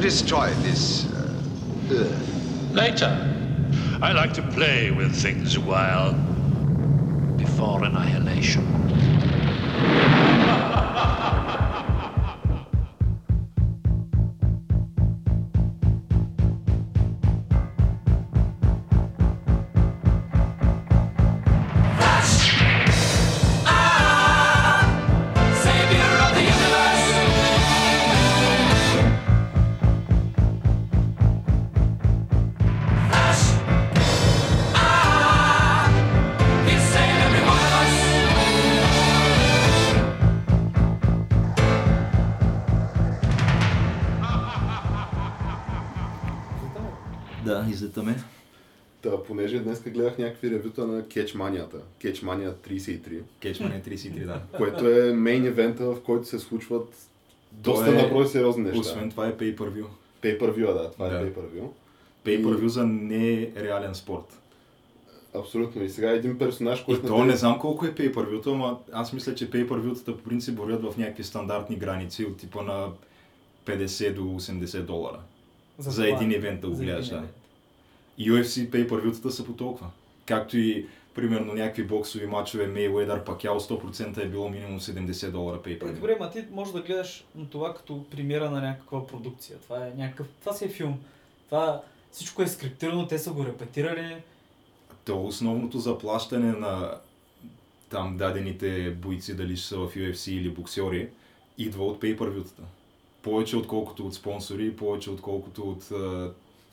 destroy this uh, Earth? Later. I like to play with things a while before annihilation. Понеже днес гледах някакви ревюта на Кетчманията, Кетчмания 33, Кетчман е 33, да. което е мейн евента, в който се случват доста е- наброй сериозни неща. Освен това е pay-per-view. Pay-per-view, да, това Да. е pay-per-view. Pay-per-view за нереален спорт. Абсолютно. И сега един персонаж, И който... то не знам колко е pay-per-view, ама аз мисля, че pay-per-view-тата по принцип вървят в някакви стандартни граници от типа на 50 до 80 долара. За, това- един евент да го за гледаш, да. UFC pay-per-view-тата са по толкова. Както и примерно някакви боксови матчове Mayweather, Пакяо 100% е било минимум 70 долара Е, pay-per-view. добре, ма ти можеш да гледаш на това като премиера на някаква продукция. Това е някакъв... Това си е филм. Това всичко е скриптирано, те са го репетирали. То основното заплащане на там дадените бойци, дали ще са в UFC или боксери, идва от pay-per-view-тата. Повече отколкото от спонсори, повече отколкото от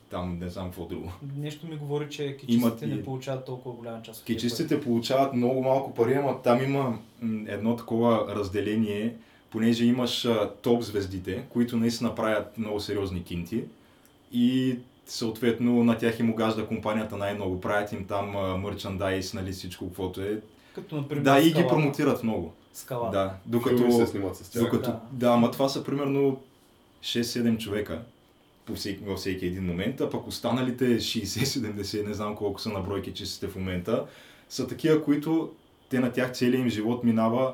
там не знам какво друго. Нещо ми говори, че Имат кичистите и- не получават толкова голяма част от тия пари. Кичистите получават много малко пари, ама там има едно такова разделение, понеже имаш топ звездите, които наистина правят много сериозни кинти и съответно на тях им огажда компанията най-много. Правят им там а, мерчандайз, нали всичко, каквото е. Като, например, Да, и ги скала. промотират много. Скала. Да, Филми докато... се снимат с тях. Докато, Да. да, ама това са примерно 6-7 човека по всеки, във всеки един момент, а пък останалите 60-70, не знам колко са на бройки чистите в момента, са такива, които те на тях целият им живот минава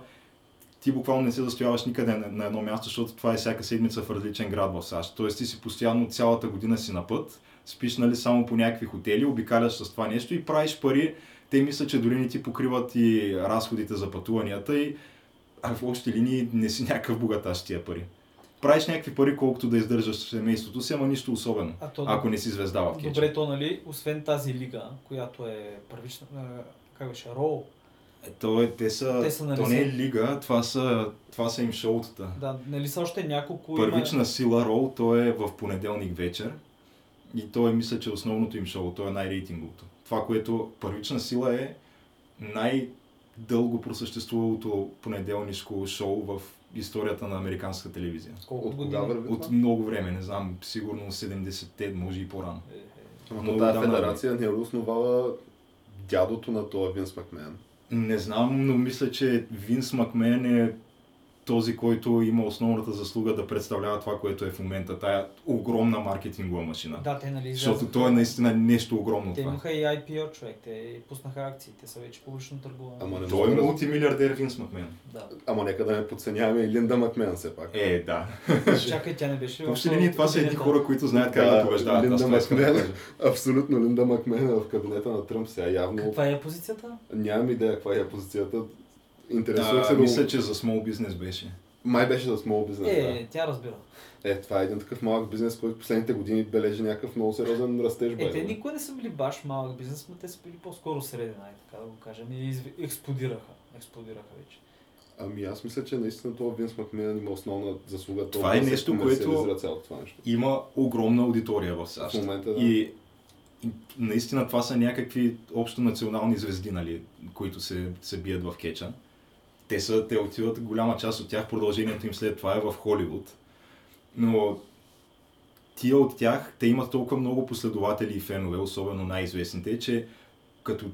ти буквално не се застояваш никъде на, едно място, защото това е всяка седмица в различен град в САЩ. Тоест ти си постоянно цялата година си на път, спиш нали само по някакви хотели, обикаляш с това нещо и правиш пари. Те мислят, че дори не ти покриват и разходите за пътуванията и в общи линии не си някакъв богаташ тия пари. Правиш някакви пари, колкото да издържаш семейството си, ама нищо особено. А то- ако не си звезда в кетча. Добре, то нали, освен тази лига, която е първична, как беше, Роу, Е, то е, те са, Те са, нали, то не е лига, това са, това са им шоутата. да, нали са още няколко Първична има... сила Рол, то е в понеделник вечер. И то е, мисля, че основното им шоу, то е най-рейтинговото. Това, което първична сила е най-дълго просъществувалото понеделнишко шоу в историята на американска телевизия. Колко От кога върви От това? много време, не знам, сигурно 70-те, може и по-рано. Е, е. Много тази федерация не е основала дядото на този Винс Макмен. Не знам, но мисля, че Винс Макмен е този, който има основната заслуга да представлява това, което е в момента. Тая огромна маркетингова машина. Да, те нали Защото то е наистина нещо огромно Те това. имаха и IPO човек, те пуснаха акции, те са вече публично търгувани. Ама не Той е мултимилиардер Винс Макмен. Да. Ама нека да не подценяваме и Линда Макмен все пак. Е, да. Чакай, тя не беше В общи линии това са едни хора, които знаят как да побеждават. Линда Макмен, абсолютно Линда Макмен е в кабинета на Тръмп сега явно. Каква е позицията? Нямам идея каква е позицията. Интересувах А, се, мисля, че за small business беше. май беше за small business. Е, тя разбира. да. е, това е един такъв малък бизнес, който последните години бележи някакъв много сериозен растеж. Е, бе. те никога не са били баш малък бизнес, но те са били по-скоро среден, ай, така да го кажем. И изв- експлодираха. Експлодираха вече. Ами аз мисля, че наистина това Винс Макмен има основна заслуга. Това да е нещо, което- цялото това нещо. Има огромна аудитория в САЩ. В момента, да. И и наистина това са някакви общо национални звезди, нали, които се, се бият в кеча. Те, са, те отиват, голяма част от тях, продължението им след това е в Холивуд. Но тия от тях, те имат толкова много последователи и фенове, особено най-известните, че като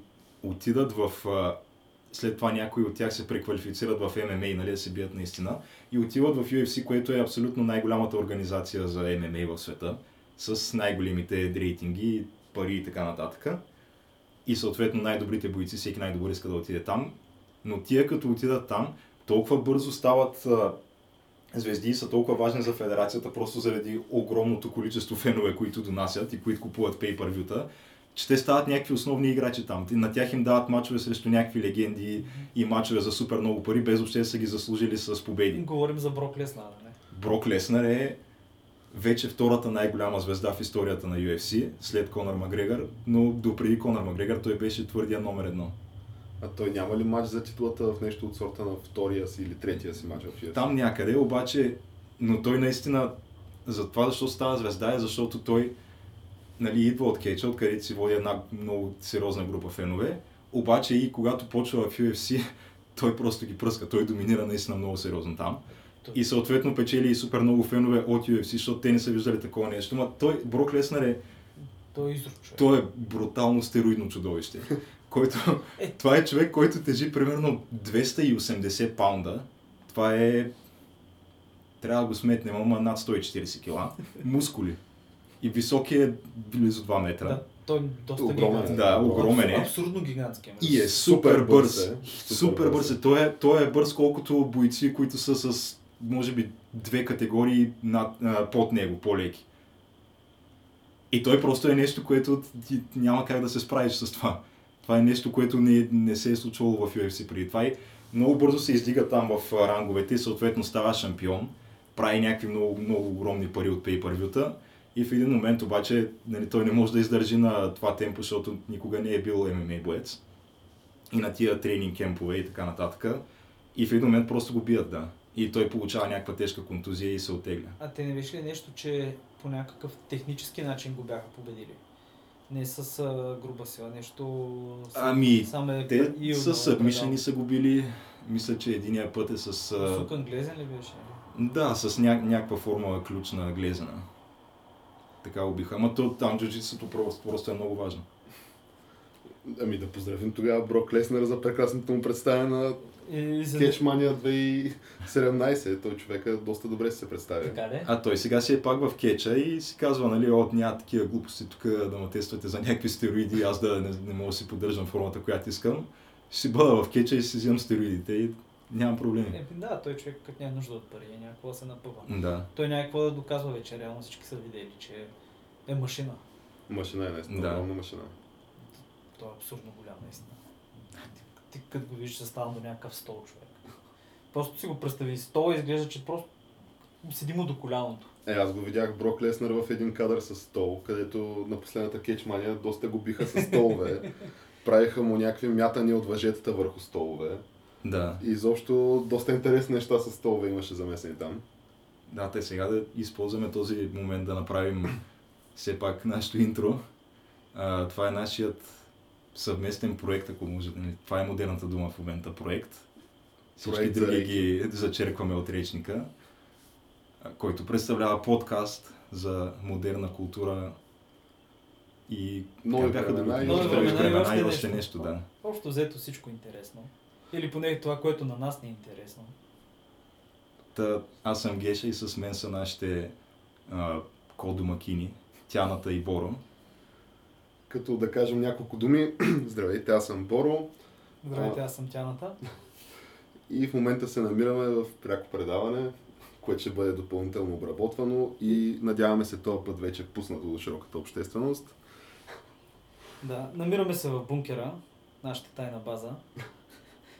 отидат в... След това някои от тях се преквалифицират в ММА, нали, да се бият наистина, и отиват в UFC, което е абсолютно най-голямата организация за ММА в света, с най-големите рейтинги, пари и така нататък. И съответно най-добрите бойци, всеки най-добър иска да отиде там. Но тия като отидат там, толкова бързо стават а, звезди са толкова важни за федерацията, просто заради огромното количество фенове, които донасят и които купуват pay-per-view-та, че те стават някакви основни играчи там. И На тях им дават мачове срещу някакви легенди и мачове за супер много пари, без въобще да са ги заслужили с победи. Говорим за Брок Леснар, не? Брок Леснар е вече втората най-голяма звезда в историята на UFC, след Конор Макгрегор, но допреди Конор Макгрегор той беше твърдия номер едно. А той няма ли матч за титлата в нещо от сорта на втория си или третия си матч в UFC? Там някъде, обаче, но той наистина, за това защо става звезда е, защото той нали, идва от кетча, откъдето си води една много сериозна група фенове, обаче и когато почва в UFC, той просто ги пръска, той доминира наистина много сериозно там. И съответно печели и супер много фенове от UFC, защото те не са виждали такова нещо. Ма той, Брок Леснар е, Той е той е брутално стероидно чудовище. който, Е. това е човек, който тежи примерно 280 паунда. Това е, трябва да го сметнем, ама над 140 кила. Мускули. И висок е близо 2 метра. Да, той е доста Огромен е. гигантски. Да, огромен е. Абсурдно гигантски. И е Супер супер бърз е. Супер, Супер бърз бърз е. Той, е. той е бърз колкото бойци, които са с, може би, две категории над, а, под него, по-леки. И той просто е нещо, което ти няма как да се справиш с това. Това е нещо, което не, не се е случвало в UFC преди това. И много бързо се издига там в ранговете и съответно става шампион. Прави някакви много, много огромни пари от pay-per-view-та. И в един момент обаче нали, той не може да издържи на това темпо, защото никога не е бил MMA боец. И на тия тренинг кемпове и така нататък. И в един момент просто го бият, да. И той получава някаква тежка контузия и се отегля. А те не беше ли нещо, че по някакъв технически начин го бяха победили? Не с а, груба сила, нещо... с- Ами, сам е Те и с отдал събмишени предал. са го били, мисля, че единия път е с... а, Сукан Глезен ли беше? Да, с ня- някаква форма ключ на глезена. Така убиха. Ама то, там джуджитсото просто, просто е много важно. Ами да поздравим тогава Брок Леснер за прекрасното му представяне на И. Кетчмания 2017. Той човека доста добре се представя. Така де? А той сега си е пак в кеча и си казва, нали, от няма такива глупости тук да ме тествате за някакви стероиди, аз да не, не мога да си поддържам формата, която искам. Ще си бъда в кеча и си взимам стероидите и нямам проблеми. Е, да, той човек като няма нужда от пари, е някакво да се напъва. Да. Той някакво да доказва вече, реално всички са видели, че е машина. Машина е наистина, Да. огромна машина. Той е абсурдно голям, наистина. Ти, като го виждаш, се става до някакъв стол, човек. Просто си го представи. Стола изглежда, че просто седи му до коляното. Е, аз го видях Брок Леснер в един кадър с стол, където на последната кетчмания доста го биха с столове. Правиха му някакви мятания от въжетата върху столове. Да. И изобщо доста интересни неща с столове имаше замесени там. Да, те сега да използваме този момент да направим все пак нашето интро. А, това е нашият съвместен проект, ако може. Това е модерната дума в момента, проект. Всички Проект за други реки. ги зачеркваме от речника, който представлява подкаст за модерна култура и Нови как бяха времена другите? и Нови Нови времена и времена още и още нещо. нещо, да. Общо взето всичко е интересно. Или поне това, което на нас не е интересно. Та, аз съм Геша и с мен са нашите а, ко-домакини, Тяната и Боро. Като да кажем няколко думи. Здравейте, аз съм Боро Здравейте, аз съм Тяната. и в момента се намираме в пряко предаване, което ще бъде допълнително обработвано и надяваме се този път вече пуснато до широката общественост. Да, намираме се в бункера, нашата тайна база,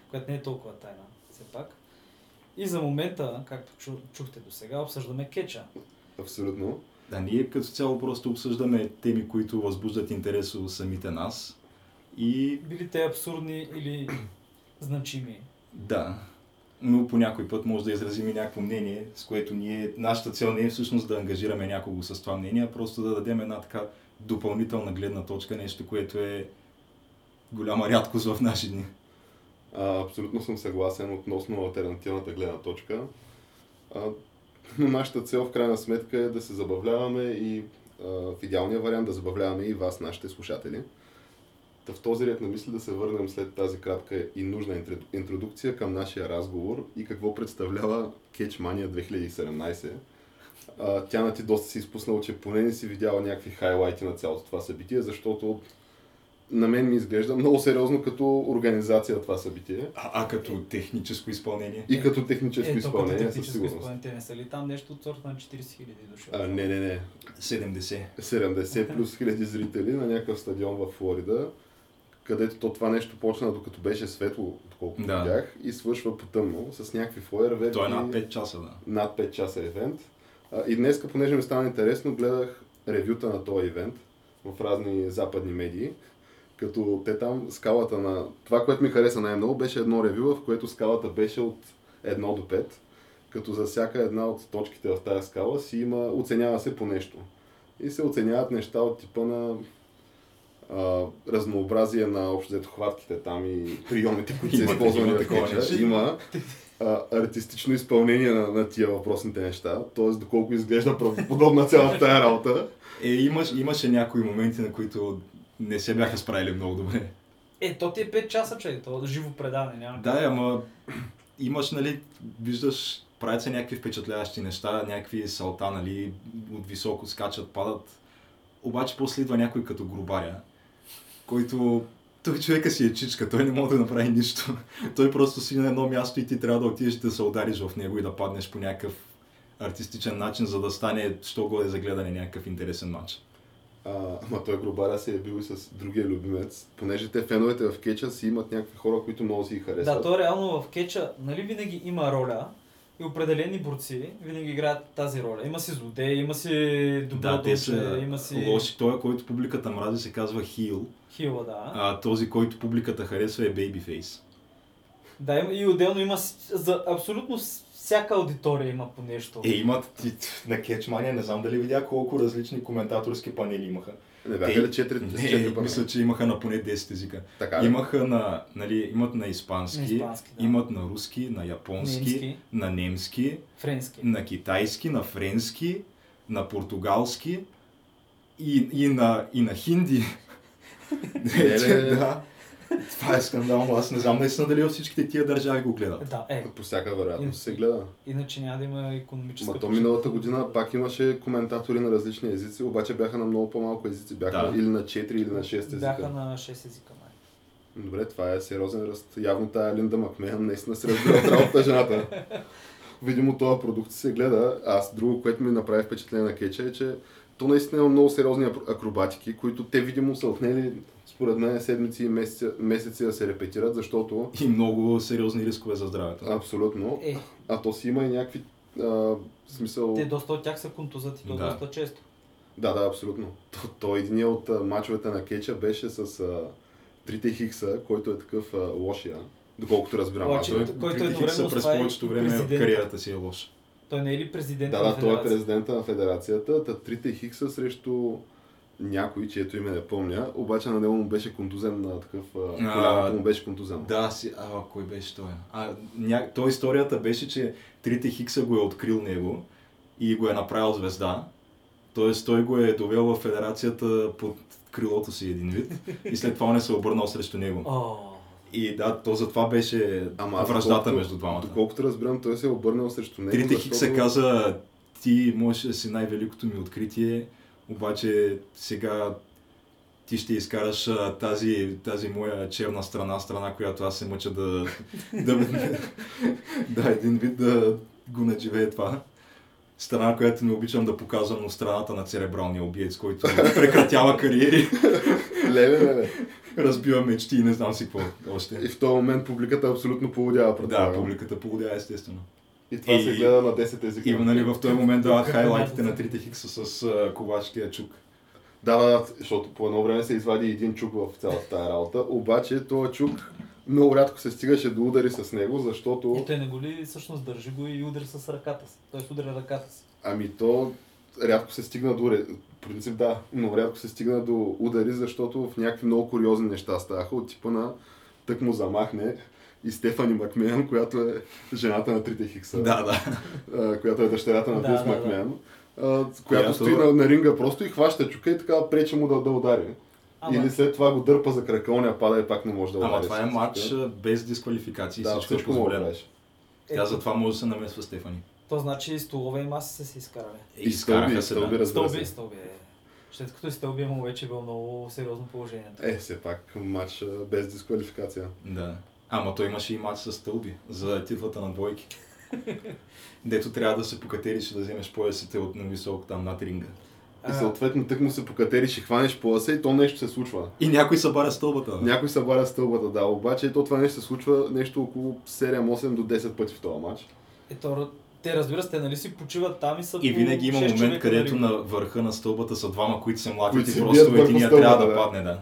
която не е толкова тайна, все пак. И за момента, както чу, чухте до сега, обсъждаме кетча. Абсолютно. Да, ние като цяло просто обсъждаме теми, които възбуждат интерес у самите нас. И Били те абсурдни или значими. да, но по някой път може да изразим и някакво мнение, с което ние, нашата цел не е всъщност да ангажираме някого с това мнение, а просто да дадем една така допълнителна гледна точка, нещо, което е голяма рядкост в наши дни. А, абсолютно съм съгласен относно альтернативната гледна точка. А, но нашата цел в крайна сметка е да се забавляваме и а, в идеалния вариант да забавляваме и вас, нашите слушатели. Та в този ред на мисли да се върнем след тази кратка и нужна интро- интродукция към нашия разговор и какво представлява Catchmania 2017. А, Тяна ти доста си изпуснала, че поне не си видяла някакви хайлайти на цялото това събитие, защото на мен ми изглежда много сериозно като организация това събитие А, а като техническо изпълнение? и като техническо Е, то като изпълнение със техническо сигурност. изпълнение, те не са ли там нещо от сорта на 40 хиляди души? А, не, не, не. 70. 70 плюс хиляди зрители на някакъв стадион в Флорида, където то това нещо почна докато беше светло, доколкото Да. видях, и свършва потъмно с някакви фойерверки. Той е над 5 часа, да. над 5 часа евент. И днес, понеже ми стана интересно, гледах ревюта на този ивент в разни западни медии, като те там скалата на... Това, което ми хареса най-много, беше едно ревю, в което скалата беше от 1 до 5, като за всяка една от точките в тази скала си има, оценява се по нещо. И се оценяват неща от типа на а, разнообразие на общо взето хватките там и приемите, които са използвани в нещо. Има а, артистично изпълнение на, на тия въпросните неща, т.е. доколко изглежда правдоподобна цялата тая работа. Е, имаш, имаше някои моменти, на които не се бяха справили много добре. Е, то ти е 5 часа, че то живо предаване, няма. Да, ама имаш, нали, виждаш, правят се някакви впечатляващи неща, някакви салта, нали, от високо скачат, падат. Обаче после идва някой като грубаря, който той човека си е чичка, той не може да направи нищо. Той просто си на едно място и ти трябва да отидеш да се удариш в него и да паднеш по някакъв артистичен начин, за да стане, що годе за гледане някакъв интересен матч. А, ама той Грубара си е бил и с другия любимец, понеже те феновете в кетча си имат някакви хора, които много си ги харесват. Да, то реално в кетча, нали винаги има роля и определени борци винаги играят тази роля. Има си злодей, има си добро Да, те са момче, има си лоши. Той, който публиката мрази, се казва Хил, хила, да. а този, който публиката харесва е Babyface. Да, има- и отделно има за абсолютно всяка аудитория има по нещо. Е, имат ти- на Кетчмания, не знам дали видя колко различни коментаторски панели имаха. Не бяха Те- ли четири, Не, мисля, че имаха на поне 10 езика. Така? Имаха на, нали, имат на испански, На испански, да. имат на руски, на японски, Немски. на немски, Френски. на китайски, на френски, на португалски и, и, на, и на хинди. Леле. да. Това е скандално. Аз не знам наистина дали във всичките тия държави го гледат. Да, е. По всяка вероятност се гледа. Иначе няма да има економическа Ма то миналата година пак имаше коментатори на различни езици, обаче бяха на много по-малко езици. Бяха Да. или на 4 или на 6 езика. Бяха на 6 езика, май. Добре, това е сериозен ръст. Явно тая Линда Макмен наистина се разбира от работа жената. Видимо това продукт се гледа. Аз друго, което ми направи впечатление на Кеча е, че то наистина има много сериозни ак- акробатики, които те видимо са отнели според мен седмици и месеци, месеци да се репетират, защото И много сериозни рискове за здравето. абсолютно. Е, А то си има и някакви а, смисъл... те доста от тях са контузати, то Да. доста често. Да, да, абсолютно. То, то един от а, мачовете на Кеча беше с а, трите Хикса, който е такъв а, лошия, доколкото разбирам. аз. Лошия. Той, който Трите едновременно Хикса през е повечето време в кариерата си е лош. Той не е ли президент Да, на да, той е президента на федерацията. Та трите Хикса срещу някой, чието име не помня, обаче на него му беше контузен на такъв... Колямото му беше контузен. Да, си, а, кой беше той? А, ня... то историята беше, че Трите Хикса го е открил него и го е направил звезда. Тоест той го е довел в федерацията под крилото си един вид и след това не се обърнал срещу него. И да, то затова беше Ама доколкото- между двамата. Доколкото разбирам, той се е обърнал срещу него. Трите защото- Хикса каза, ти можеш да си най-великото ми откритие, обаче сега ти ще изкараш а, тази, тази моя черна страна, страна, която аз се мъча да, да, да един вид да го надживее това. Страна, която не обичам да показвам, но страната на церебралния убиец, който прекратява кариери, Леле, леле. разбива мечти и не знам си какво още. И в този момент публиката абсолютно полудява, Да, публиката полудя естествено. И това И- се гледа на 10 езика. И нали, в този момент дават хайлайтите на трите хикса с а, ковачкия чук. Да, да, защото по едно време се извади един чук в цялата тази работа, обаче този чук много рядко се стигаше до удари с него, защото... и той не го ли всъщност държи го и удари с ръката си. Той ударя ръката си. Ами то рядко се стигна до... В принцип да, но рядко се стигна до удари, защото в някакви много куриозни неща ставаха от типа на тък му замахне и Стефани Макмен, която е жената на трите хикса, Да, да. която е дъщерята на Да, Брюс да, да. Макмен, която, Която- стои на, на ринга просто и хваща чука и така пречи му да, да удари. Ама- Или след това го дърпа за крака, оня пада и пак не може да удари. Ама това е матч а, без дисквалификации, Да, всичко, е всичко му позволено. Тя затова може да се намесва Стефани. То значи столове и маси са се изкарали. Стълби, Изкараха се, стълби, да. Стълби, стълби. е. След като сте обиемал вече е било много сериозно положението. Е, все пак матч без дисквалификация. Да. Ама той имаше и матч с стълби за титлата на двойки. Дето трябва да се покатериш и да вземеш поясите от на високо там над ринга. И съответно тък му се покатериш и хванеш пояса и то нещо се случва. И някой събаря стълбата. бе. Някой събаря стълбата, да, обаче то това нещо се случва нещо около 7-8 до 10 пъти в този матч. Ето, те разбира се, нали си почиват там и са И винаги има момент, където ринга. на върха на стълбата са двама, които се млатят Които и просто единия трябва да да. падне, да.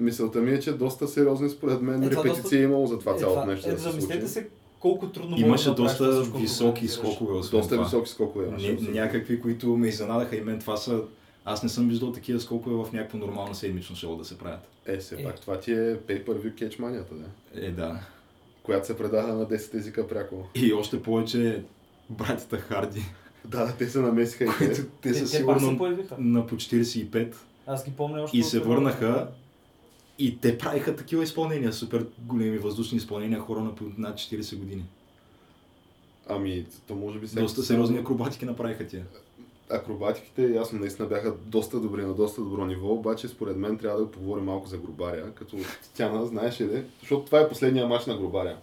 Мисълта ми е, че доста сериозни според мен Е, репетиции доста- е имало за това Е, цялото нещо е, да се замислете се колко трудно Имаше да доста всичко, високи скокове, Доста това. високи скокове. Ня- някакви, които ме изненадаха и мен, това са... Аз не съм виждал такива скокове в някакво нормално седмично шоу да се правят. Е, все Е. пак, това ти е pay-per-view catch манията, да. Е, да. Която се предава на 10 езика пряко. И още повече братята Харди, Да, те се намесиха и които те. те са Те, те сигурно появиха. на по 45 Аз ги помня още и се върнаха. И те правиха такива изпълнения, супер големи въздушни изпълнения, хора на над 40 години. Ами, то може би сега... Доста сериозни акробатики направиха тия. Акробатиките, ясно, наистина бяха доста добри, на доста добро ниво, обаче според мен трябва да поговорим малко за Грубаря, като Тяна, знаеш ли, защото това е последния матч на Грубаря.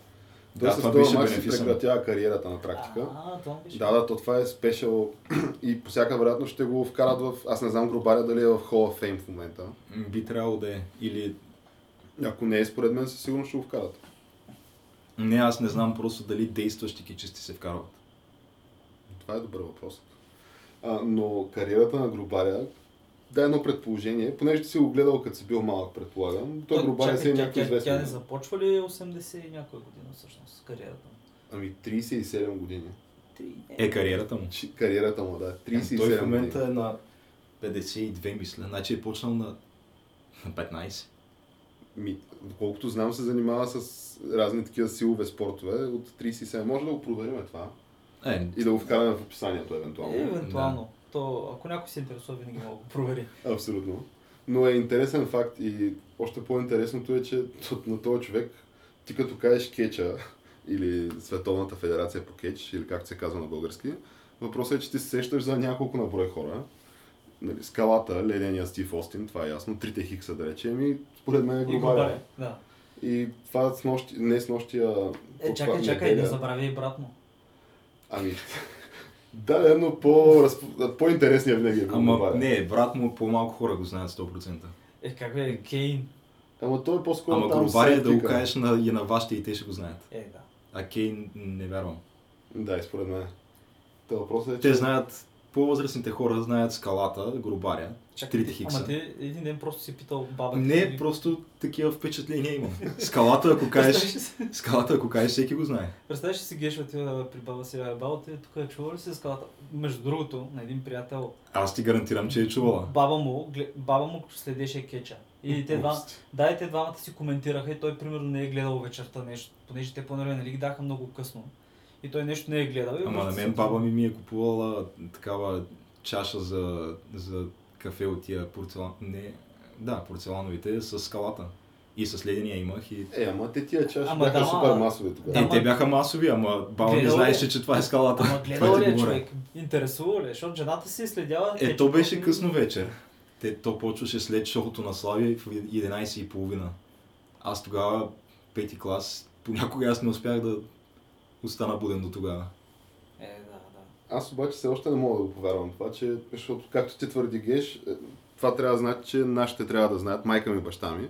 Той Да, с това този беше матч си прекратява кариерата на практика. А, това беше. Да, да, то това е спешъл и по всяка вероятност ще го вкарат в... Аз не знам Грубаря дали е в Hall of Fame в момента. Би трябвало да е. Или... Ако не е, според мен със сигурност ще го вкарат. Не, аз не знам просто дали действащи кичисти се вкарват. Това е добър въпрос. А, но кариерата на Грубаря, да едно предположение, понеже ти си го гледал като си бил малък, предполагам. Той То, Грубаря си е тя, някакво тя, не започва ли 80 и някоя година всъщност кариерата му? Ами 37 години. Е, кариерата му. Кариерата му, да. 37 Той в момента години. е на 52, мисля. Значи е почнал на, на 15. Ми, доколкото знам, се занимава с разни такива силове спортове от 37. Може да го проверим това Е, и да го вкараме в описанието, евентуално. Е, евентуално. То, ако някой се интересува, винаги мога да го провери. Абсолютно. Но е интересен факт и още по-интересното е, че на този човек, ти като кажеш кетча или Световната федерация по кетч, или както се казва на български, въпросът е, че ти се сещаш за няколко на брой хора. Нали, скалата, ледения Стив Остин, това е ясно, трите хикса да речем и според мен е И глобален. Да. И това с нощи, не с нощия... Е, чакай, чакай, неделя. не забравяй и брат му. Ами, да, да, но по, по-интересният винаги е ама Грубаря. не, брат му по-малко хора го знаят 100%. Е, как бе, Кейн. Ама той е по-скоро Ама там Грубария да го кажеш на, и на вашите и те ще го знаят. Е, да. А Кейн не вярвам. Да, и според мен. Въпросът е, Те че... знаят, по-възрастните хора знаят скалата, Грубаря, трите хикса. Ама ти един ден просто си питал баба. Не, просто такива впечатления имам. Скалата, ако кажеш, скалата, ако кажеш, всеки го знае. Представяш си геш отива при баба си, «Абе, баба ти тук е чувала ли си скалата? Между другото, на един приятел, Аз ти гарантирам, че е чувала. баба му, баба му следеше кеча. И те, два, да, и те двамата си коментираха и той примерно не е гледал вечерта нещо, понеже те по-нали нали ги даха много късно. И той нещо не е гледал. И Ама на мен баба ми ми е купувала такава чаша за, за кафе от тия порцелан... Не, да, порцелановите с скалата. И с ледения имах и... Е, ама те тия чаши Ама бяха да, супер ма- масови тогава. Да, е, те бяха масови, ама баба ли? знаеше, че това е скалата. Ама гледал ли е човек? Интересува ли? Защото жената си следява... Е, кетча, то беше късно вечер. Те, то почваше след шоуто на Славия в 11.30. Аз тогава, пети клас, понякога аз не успях да остана буден до тогава. Е, да. Аз обаче все още не мога да го повярвам това, че, защото както ти твърди Геш, е, това трябва да знаят, че нашите трябва да знаят, майка ми баща ми,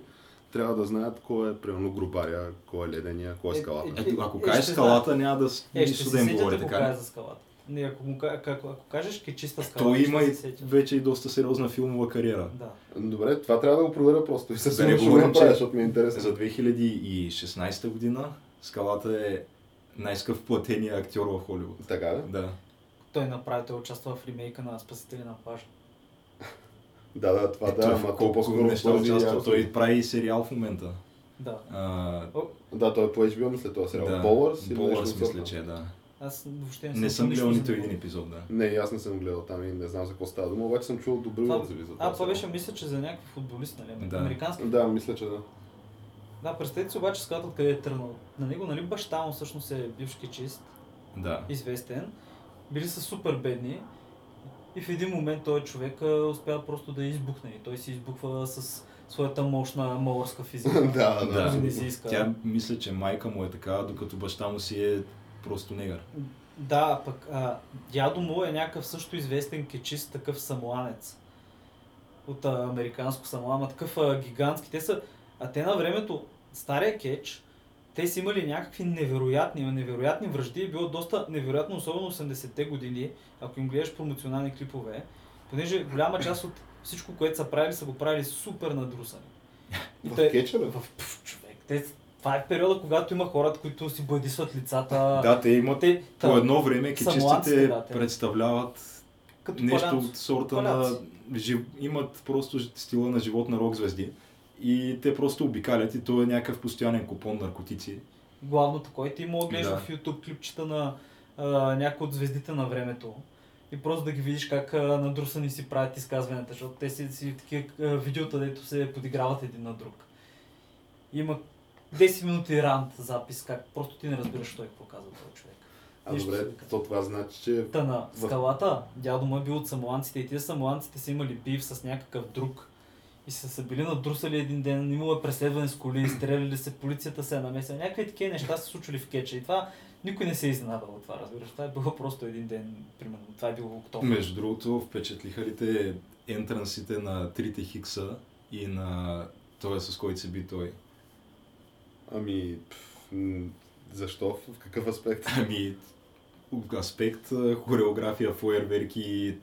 трябва да знаят кой е, примерно, грубаря, кой е ледения, кой е Е, скалата. е, Ето, ако е, кажеш скалата, няма да Е, ще нищо се да им говори, така за скалата. Не, ако, му, ако, ако кажеш ке чиста скала, Той ще има и вече и доста сериозна филмова кариера. Да. Добре, това трябва да го проверя просто и Да не говорим, че защото ми е интересно. За 2016 година скалата е най-скъв платения актьор в Холивуд. Така да? Да. Той направи, той участва в ремейка на Спасители на плажа. Да, да, това Ето, да, ама то по-скоро неща участва. Той прави сериал в момента. Да. А, Да, той е по HBO, мисля, този сериал. да, Болърс от мисля, че е, да. Аз въобще не, Не съм гледал нито един епизод, да. Не, аз не съм гледал там и не знам за какво става дума, обаче съм чувал добри Това- отзиви за това. А, това беше, мисля, че за някакви футболист, нали? Да. Американски. Да, мисля, че да. Да, представете си обаче скалата откъде е тръгнал. На него, нали, баща му всъщност е бивш кечист, Да. известен. Били са супер бедни. И в един момент този човек успява просто да избухне. И той се избухва с своята мощна малорска физика. Да, да, Да. Не си иска. Тя мисля, че майка му е така, докато баща му си е просто негър. Да, пък а, дядо му е някакъв също известен кечист, такъв самоанец. От а, американско самоа, ама такъв а, гигантски. Те са, а те на времето, стария кетч, те са имали някакви невероятни, невероятни връжди. и Било доста невероятно, особено 80-те години, ако им гледаш промоционални клипове, понеже голяма част от всичко, което са правили, са го правили супер надрусани. И В те- кетчера? В, пф, човек, те, това е периода, когато има хората, които си бладисват лицата. Да, те имат те, по едно време кечистите да, те. представляват като нещо паляци. от сорта Паляци. на... Жив... Имат просто стила на живот на рок звезди. И те просто обикалят и то е някакъв постоянен купон наркотици. Главното, който мога да гледаш Да. в YouTube клипчета на а, някои от звездите на времето. И просто да ги видиш как а, надрусани си правят изказванията, защото те си, си такива видеота, дето се подиграват един на друг. Има 10 минути рант запис, как просто ти не разбираш той какво казва този човек. А Нищо добре, то това значи, че Та на скалата, дядо му е бил от самоанците и тия самоанците са имали бив с някакъв друг. И са се били надрусали един ден, имало е преследване с коли, стреляли се, полицията се е намесила. Някакви такива неща се случвали в кеча. И това никой не се е изненадал от това, разбираш. Това е било просто един ден, примерно. Това е било октомври. Между другото, впечатлиха ли те ентрансите на трите хикса и на този, с който се би той? Ами, пф, защо? В какъв аспект? Ами, аспект, хореография, фойерверки,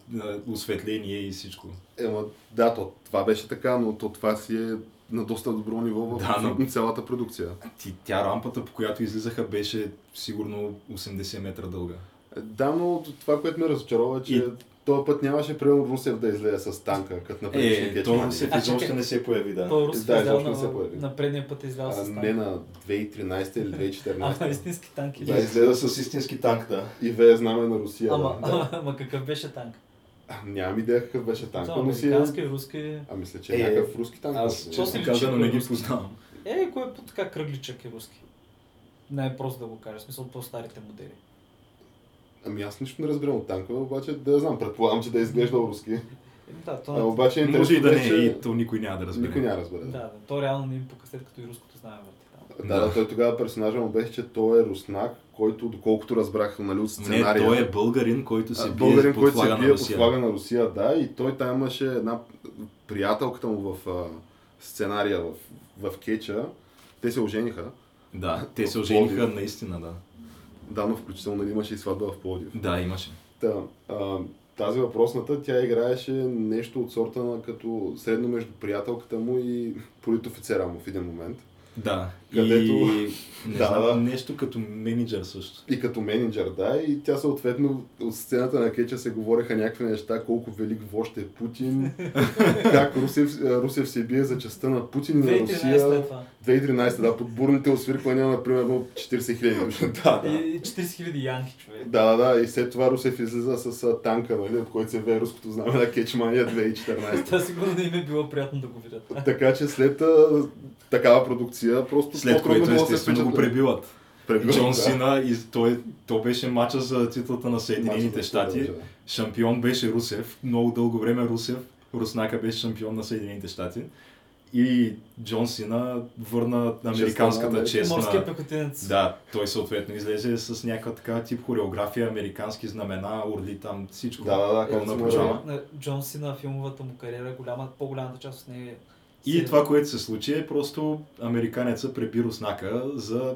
осветление и всичко. Ема, да, то, това беше така, но то това си е на доста добро ниво в Да, но- цялата продукция. Ти, тя рампата, по която излизаха, беше сигурно 80 метра дълга. Е, Да, но това, което ме разочарова, е, че И- този път нямаше примерно Русев да излезе с танка, като на предишния Е, то. Русев А, изобщо не се появи, да. Той Рус Да, е излял изобщо не се на, появи. на предния път е излял А, с танк. не на 2013 или А, 2014. истински танк? Да, излезе с истински танк, да. И вее знаме на Русия. Ама, да. ама, ама какъв беше танк? А, Нямам идея какъв беше танка, Това, е... американски, руски... А мисля, че е, Е, някакъв руски танк. Аз. То честно казано, не ги познавам. Е, кой е по-така кръгличък и руски? Не е просто да го кажа, в смисъл по-старите модели. Ами аз нищо не разбирам от танка, обаче да знам, предполагам, че да е изглеждал руски. Е, Да, то, А, обаче Може и да не е, беше- и то никой няма да разбере. Никой няма да разбере. да, да, то реално не им пука след като и руското знае върти. Да, да, Да. той тогава персонажа му беше, че той е руснак, който, доколкото разбрах нали, от Не, сценария. той е българин, който се бие българин, под който се бие на под Русия. флага на Русия, да, и той там имаше една приятелката му в а, сценария в, в Кеча. Те се ожениха. Да, те се ожениха наистина, да. Да, но включително нали, имаше и сватба в Плодив. Да, имаше. Та, а, тази въпросната, тя играеше нещо от сорта на като средно между приятелката му и политофицера му в един момент. Да. Където- И не Да, знам, да. нещо като менеджер също. И като менеджер, да, и тя съответно от сцената на Кеча се говореха някакви неща, колко велик вожд е Путин, как Русев, Русев се бие за частта на Путин и на 2013 Русия. след това. 2013, да, под бурните освирквания на примерно от 40 000 души. да, И 40 000 янки, човек. Да, да, и след това Русев излиза с танка, нали, от който се вее руското знаме на Кечмания 2014. Това сигурно не им е било приятно да го видят. така че след такава продукция, просто След което естествено го пребиват. Пребиват, Джон да. Сина, и той, то беше мача за титлата на Съединените щати. Шампион беше Русев. Много дълго време Русев. Руснака беше шампион на Съединените щати. И Джон Сина върна американската Америка. чест Морския на... пехотинец. Да, той съответно излезе с някаква така тип хореография, американски знамена, орли там, всичко. Да, да, да, Джон Си на филмовата му кариера, голяма, по-голямата част от нея е И това, което се случи е просто американеца преби Руснака за,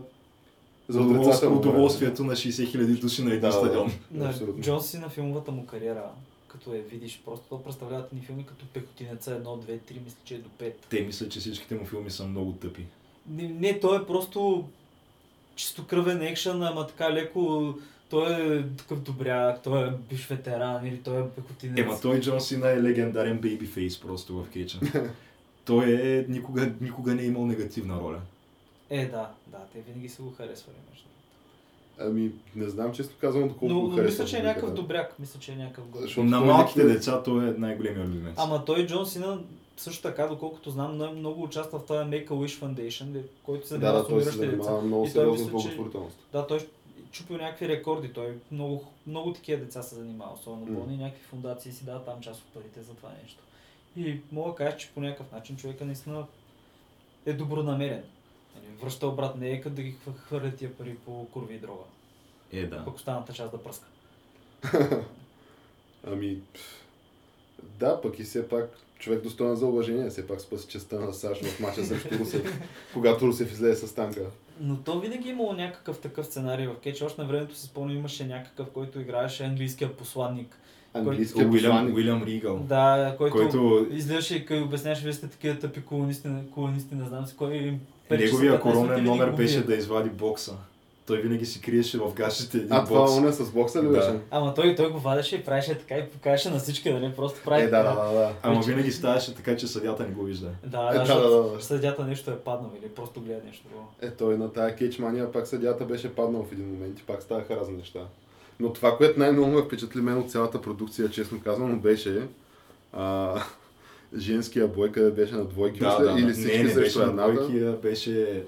За удоволствие, отрицателно време. удоволствието на 60 000 души на един Да, да, да. стадион. на Абсолютно. Джон Си на филмовата му кариера, като я видиш, просто то представляват ни филми като Пехотинеца 1, 2, 3, мисля, че е до 5. Те мислят, че всичките му филми са много тъпи. Не, не той е просто чисто кръвен екшън, ама така леко той е такъв добряк, той е биш ветеран или той е пехотинец. Ема той Джон Сина е легендарен бейбифейс просто в Кейча. той е никога, никога не е имал негативна роля. Е, да, да, те винаги са го харесвали. Между. Ами, не знам често казвам доколко Но, но мисля, че е да някакъв добряк, мисля, че е някакъв. Защото на малките никога- деца той е най-големия любимец. Ама той Джон Сина също така, доколкото знам, много- много участва в този Make-A-Wish Foundation, де- който се Да, занимава да, с той се занимава много сериозно с че- благотворителност. Да, той чупил някакви рекорди. Той много, много такива деца се занимава, особено М. болни, някакви фундации си дават там част от парите за това нещо. И мога да кажа, че по някакъв начин човека наистина е добронамерен. Нали, Връща обратно, не е като да ги хвър- хвърля тия пари по курви и дрога. Е, да. Пък останата част да пръска. Ами, да, пък и все пак човек достоен за уважение, все пак спаси честа на САЩ в мача срещу Русев, когато Русев излезе с танка. Но то винаги е имало някакъв такъв сценарий в кетч. Още на времето си спомням, имаше някакъв, който играеше английския посланник. Английския Уилям, посланник. Уилям Ригъл. Да, който, Който- излизаше и обясняваше, вие сте такива тъпи колонисти, колонисти, не знам си кой им Неговия за 15 минути, коронен номер беше да извади бокса. Той винаги си криеше в гащите един А това бокс. оня с бокса ли Да. беше? Ама той, той го вадеше и правеше така и покажеше на всички, нали? Просто прави. Е, да, да, да, да. Ама Вече- винаги ставаше така, че съдята не го вижда. Да, Е, да, да, да, да. съдята нещо е паднал или просто гледа нещо. Е, той на тая кетчмания пак съдята беше паднал в един момент и пак ставаха разни неща. Но това, което най-много ме впечатли мен от цялата продукция, честно казано, беше а, женския бой, къде беше на двойки, Да, мисля, да, или не, всички не беше срещу на едната. двойки, а беше...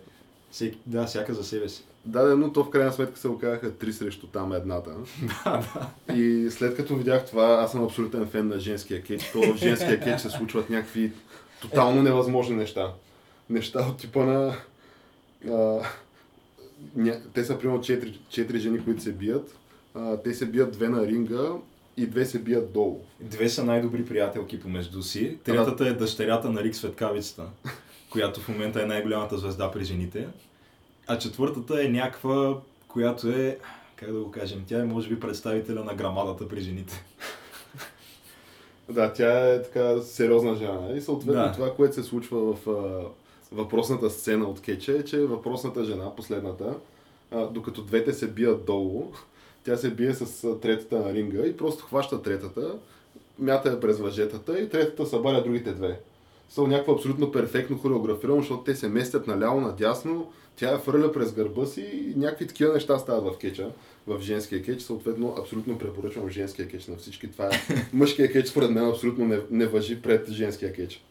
Всеки, да, всяка за себе си. Да, да, но то в крайна сметка се оказаха три срещу там едната. И след като видях това, аз съм абсолютен фен на женския кетч. То в женския кетч се случват някакви тотално невъзможни неща. Неща от типа на... А, ня... Те са примерно четири, четири жени, които се бият. А, те се бият две на ринга и две се бият долу. Две са най-добри приятелки помежду си. Третата е дъщерята на Рик Светкавицата, която в момента е най-голямата звезда при жените. А четвъртата е някаква, която е, как да го кажем, тя е може би представителя на грамадата при жените. Да, тя е така сериозна жена. И съответно Да. това, което се случва в а, въпросната сцена от кетча е, че въпросната жена, последната, а, докато двете се бият долу, тя се бие с третата на ринга и просто хваща третата, мята я през въжетата и третата събаря другите две. Са някакво абсолютно перфектно хореографирано, защото те се местят наляво, надясно, тя я фърля през гърба си и някакви такива неща стават в кетча, в женския кетч. Съответно, абсолютно препоръчвам женския кетч на всички. Това е мъжкия кетч, според мен, абсолютно не, не въжи пред женския кетч.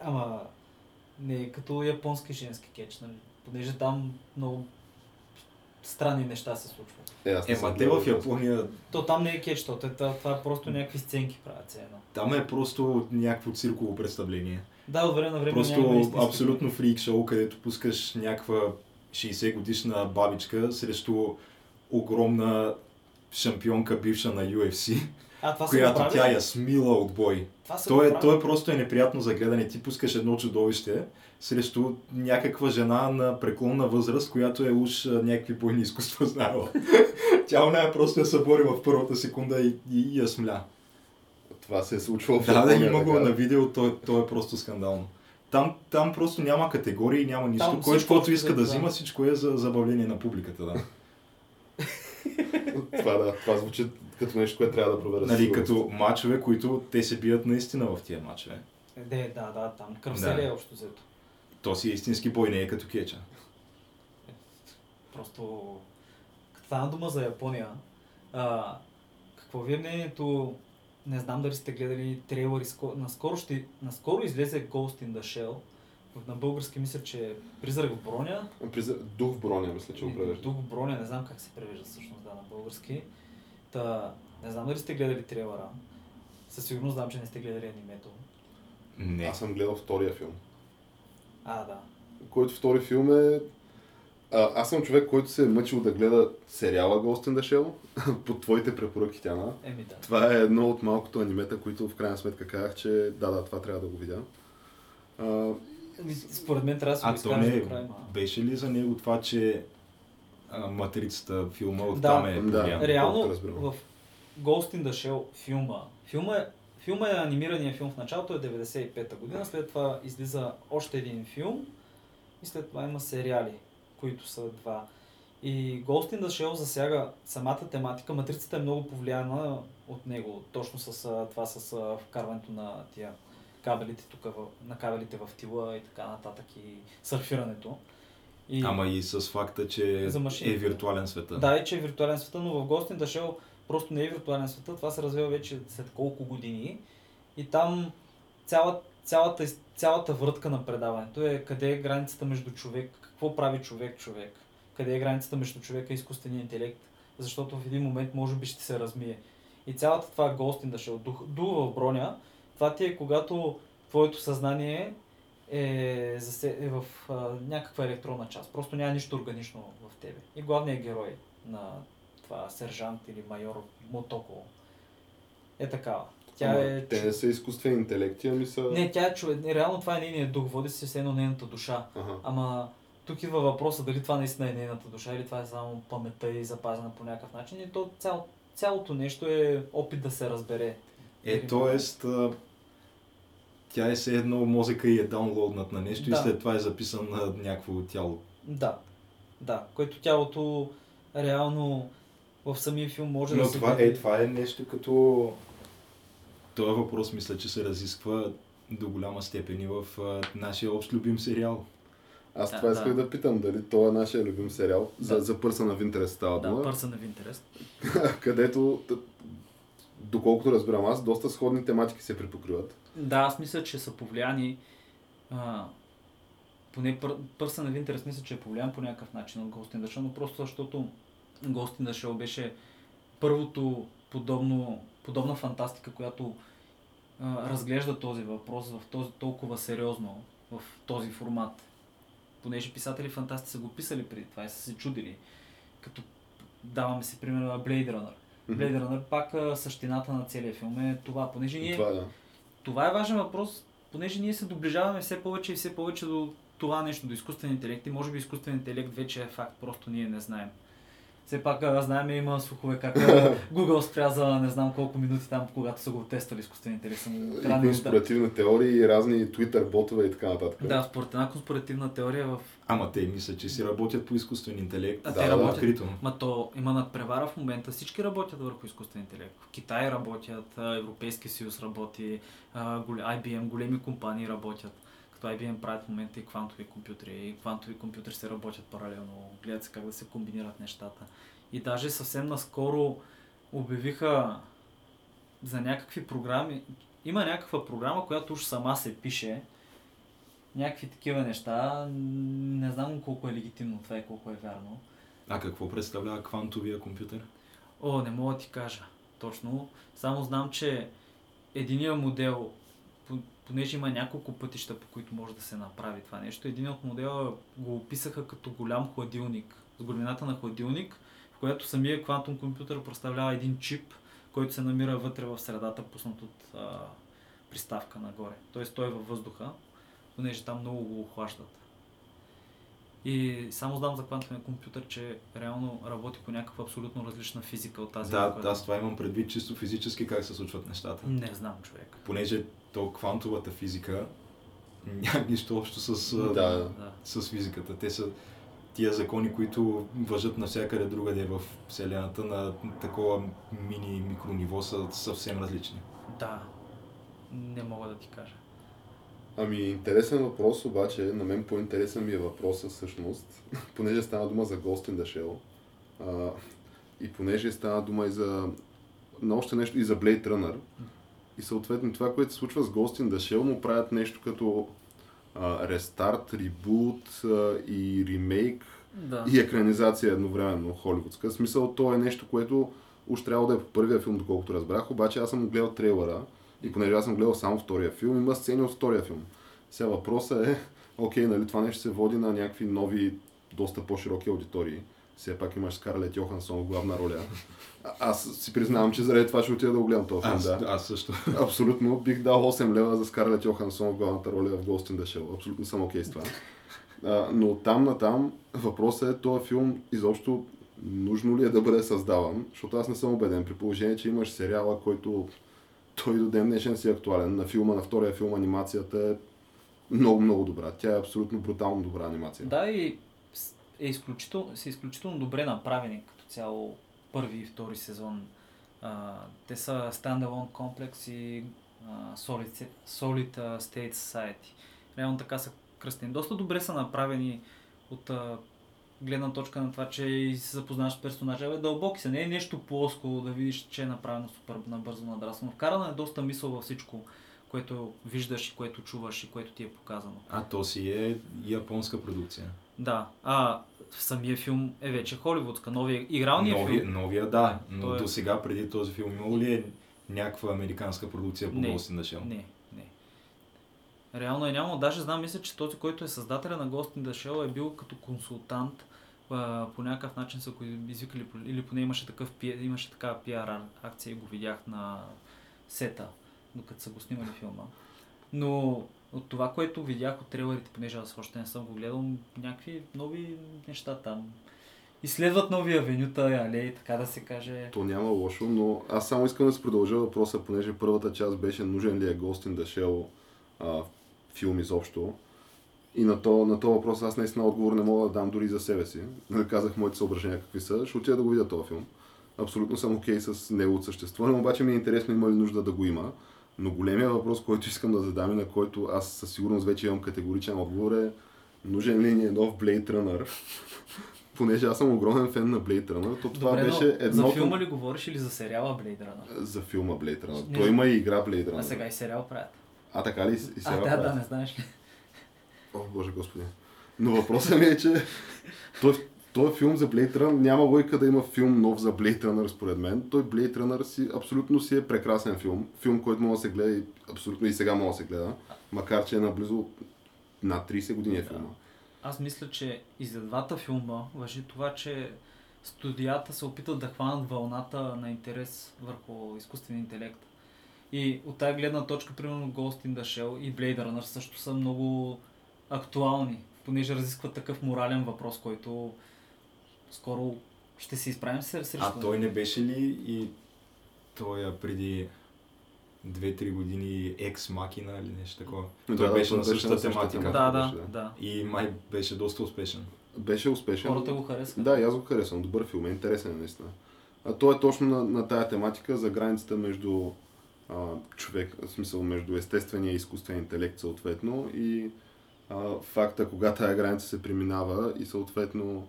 Ама не е като японски женски кетч, нали? Понеже там много странни неща се случват. Е, Ема съм те в Япония, То там не е кетч, то, това, е просто някакви сценки правят се едно. там е просто някакво цирково представление. Да, от време на време Просто абсолютно фрик шоу, където пускаш някаква 60 годишна бабичка срещу огромна шампионка, бивша на UFC, А, това са която тя я смила от бой. Това То е, то е просто е неприятно за гледане. Ти пускаш едно чудовище срещу някаква жена на преклонна възраст, която е уж някакви бойни изкуства знаела. Тя она просто я събори в първата секунда и, и, и я смля. Това се е случвало в Да, да, има го на видео, то, е- то е просто скандално. Там, там просто няма категории, няма нищо. Там Кой каквото иска да да. взима, всичко е за забавление на публиката. Да. Това, да, това звучи като нещо, което трябва да проверя. нали, като мачове, които те се бият наистина в тия мачове. Е, де, да, да, там кръвселие Да. е общо взето. То си е истински бой, не е като кеча. Просто, като стана дума за Япония, а, какво ви е мнението, не знам дали сте гледали трейлери, ско- наскоро, ще, наскоро излезе Ghost in the Shell, на български мисля, че е Призрак в броня, Призра- Дух в броня, мисля, че го превежда. Дух в броня, не знам как се превежда всъщност да, на български. Та, не знам дали сте гледали трейлера, със сигурност знам, че не сте гледали анимето. Не. Аз съм гледал втория филм. А, да. Който втори филм е... А, аз съм човек, който се е мъчил да гледа сериала Ghost in the Shell, по твоите препоръки, Тяна. Еми да. Това е едно от малкото анимета, които в крайна сметка казах, че да, да, това трябва да го видя. А, Според мен трябва да се го А то не ма. беше ли за него това, че а, матрицата филма от Да, там е да. Реално в Ghost in the Shell филма, филма е, филма е анимирания филм в началото е 95-та година, след това излиза още един филм и след това има сериали, които са два. И Ghost in the Shell засяга самата тематика, матрицата е много повлияна от него, точно с това с вкарването на тия кабелите тук, на кабелите в тила и така нататък и сърфирането. И... Ама и с факта, че е виртуален света. Да, и че е виртуален света, но в Ghost in the Shell просто не е виртуален света, това се развива вече след колко години. И там цяла, цялата, из- цялата врътка на предаването е къде е границата между човек, какво прави човек човек. къде е границата между човека и изкуствения интелект, защото в един момент може би ще се размие. И цялата това гостин да ще дух, дух в броня, това ти е когато твоето съзнание е, засе, е в а, някаква електронна част. Просто няма нищо органично в тебе. И главният герой на това сержант или майор Мотоко е такава. Тя Ама е... Те не са изкуствени интелекти, ами са... Не, тя е човек. Реално това е нейният дух. Води се все едно нейната душа. Ага. Ама тук идва въпроса дали това наистина е нейната душа или това е само паметта и запазена по някакъв начин. И то цял, цялото нещо е опит да се разбере. Е, т.е. тя е все едно мозъка и е даунлоуднат на нещо Да. и след това е записан на някакво тяло. Да. Да. Което тялото реално в самия филм може Но да се това, види. е, това е нещо като... Това въпрос мисля, че се разисква до голяма степен и в а, нашия общ любим сериал. Аз Да, това исках да. да питам, дали това е нашия любим сериал, за, Да. за Пърса на Interest става Да, дума, Person of Interest. където, т- доколкото разбирам аз, доста сходни тематики се припокриват. Да, аз мисля, че са повлияни. А, поне Пър- Person of Interest мисля, че е повлиян по някакъв начин от Ghost in the Shell, но просто защото In the Shell беше първото подобно, подобна фантастика, която а, разглежда този въпрос в този толкова сериозно, в този формат. Понеже писатели фантасти са го писали преди това и са се чудили. Като даваме си пример на Blade Runner. Blade Runner пак а, същината на целия филм е това, понеже ние... Това да. Това е важен въпрос, понеже ние се доближаваме все повече и все повече до това нещо, до изкуствен интелект и може би изкуствен интелект вече е факт, просто ние не знаем. Все пак знаем, има слухове как Google спря за не знам колко минути там, когато са го тествали изкуствен интелект. И конспиративни теории, и разни Twitter ботове и така нататък. Да, според една конспиративна теория в... Ама те мисля, че си работят по изкуствен интелект. А, Да, те работят. Открито. Ма то има надпревара в момента, всички работят върху изкуствен интелект. В Китай работят, Европейския съюз работи, IBM, големи компании работят. Като IBM правят в момента и квантови компютри, и квантови компютри се работят паралелно, гледат се как да се комбинират нещата. И даже съвсем наскоро обявиха за някакви програми. Има някаква програма, която уж сама се пише, някакви такива неща. Не знам колко е легитимно това и колко е вярно. А какво представлява квантовия компютър? О, не мога да ти кажа точно. Само знам, че единия модел, понеже има няколко пътища, по които може да се направи това нещо, един от модела го описаха като голям хладилник, с големината на хладилник, в което самия квантум компютър представлява един чип, който се намира вътре в средата, пуснат от а, приставка нагоре. Тоест той е във въздуха, понеже там много го охлаждат. И само знам за квантовия компютър, че реално работи по някаква абсолютно различна физика от тази. Да, която- аз това имам предвид чисто физически как се случват нещата. Не знам, човек. Понеже то квантовата физика няма нищо общо с, Да. Да. с физиката. Те са тия закони, които въжат навсякъде другаде в Вселената на такова мини микрониво са съвсем различни. Да. Не мога да ти кажа. Ами, интересен въпрос, обаче, на мен по-интересен ми е въпросът всъщност, понеже стана дума за Ghost in the Shell, а, и понеже стана дума и за на още нещо, и за Blade Runner, и съответно това, което се случва с Ghost in the Shell, му правят нещо като а, рестарт, ребут а, и ремейк Да. и екранизация едновременно холивудска. В смисъл, то е нещо, което уж трябва да е по първия филм, доколкото разбрах, обаче аз съм гледал трейлера и понеже аз съм гледал само втория филм, има сцени от втория филм. Сега въпросът е, окей, нали, това нещо се води на някакви нови, доста по-широки аудитории. Все пак имаш Скарлет Йохансон в главна роля. А- Аз си признавам, че заради това ще отида да го гледам този филм, Аз, да. аз също. Абсолютно бих дал 8 лева за Скарлет Йохансон в главната роля в Ghost in the Shell. Абсолютно съм окей с това. А, но там на там въпросът е този филм изобщо нужно ли е да бъде създаван, защото аз не съм убеден при положение, че имаш сериала, който той до ден днешен си е актуален. На филма, на втория филм анимацията е много, много добра. Тя е абсолютно брутално добра анимация. Да, и е изключително, са изключително добре направени като цяло първи и втори сезон. А, те са Standalone Complex и а, Solid, Solid State Society. Реално така са кръстени. Доста добре са направени от а, гледна точка на това, че се запознаваш с персонажа. Бе, дълбоки са. Не е нещо плоско да видиш, че е направено супер набързо надрасно. Вкарана е доста мисъл във всичко, което виждаш и което чуваш и което ти е показано. А то си е японска продукция. Да. А самия филм е вече холивудска. Новия игралния новия, филм. новия, да, но е- до сега преди този филм имало ли е някаква американска продукция по Ghost in the Shell? Не, не. Реално е нямало. Даже знам, мисля, че този, който е създателя на Ghost in the Shell е бил като консултант. По някакъв начин са го извикали, или поне имаше, такъв, имаше такава пиар ар- акция и го видях на сета, докато са го снимали филма. Но от това, което видях от трейлерите, понеже аз още не съм го гледал, някакви нови неща там. Изследват нови авенюта, алеи, така да се каже. То няма лошо, но аз само искам да се продължа въпроса, понеже първата част беше нужен ли е Ghost in the филм изобщо. И на то, на то въпрос аз наистина отговор не мога да дам дори за себе си. Казах моите съображения какви са. Ще отида да го видя този филм. Абсолютно съм окей с неговото съществуване, обаче ми е интересно има ли нужда да го има. Но големия въпрос, който искам да задам и на който аз със сигурност вече имам категоричен отговор е нужен ли ни е нов Blade Runner? Понеже аз съм огромен фен на Blade Runner, то това Добре, беше но едното... за филма ли говориш или за сериала Blade Runner? За филма Blade Runner. Не. Той има и игра Blade Runner. А сега и сериал правят. А така ли? И А, сега да, правят? да, не знаеш ли. О, Боже Господи. Но въпросът ми е, че той, този филм за Blade Runner няма логика да има филм нов за Blade Runner, според мен. Той Blade Runner си, абсолютно си е прекрасен филм. Филм, който може да се гледа и абсолютно и сега може да се гледа. Макар, че е наблизо над 30 години е филма. Аз мисля, че и за двата филма въжи това, че студията се опитат да хванат вълната на интерес върху изкуствения интелект. И от тази гледна точка, примерно Ghost in the Shell и Blade Runner също са много актуални, понеже разискват такъв морален въпрос, който скоро ще се изправим се срещу. А той не беше ли и той а, преди 2-3 години екс макина или нещо такова? Да, той да, беше той на беше същата тематика. Да, беше, да, да. да. И май беше доста успешен. Беше успешен. Хората го харесват. Да, и аз го харесвам. Добър филм, е интересен е наистина. А той е точно на, на тая тематика за границата между а, човек, в смисъл между естествения и изкуствения интелект съответно и а, факта кога тая граница се преминава и съответно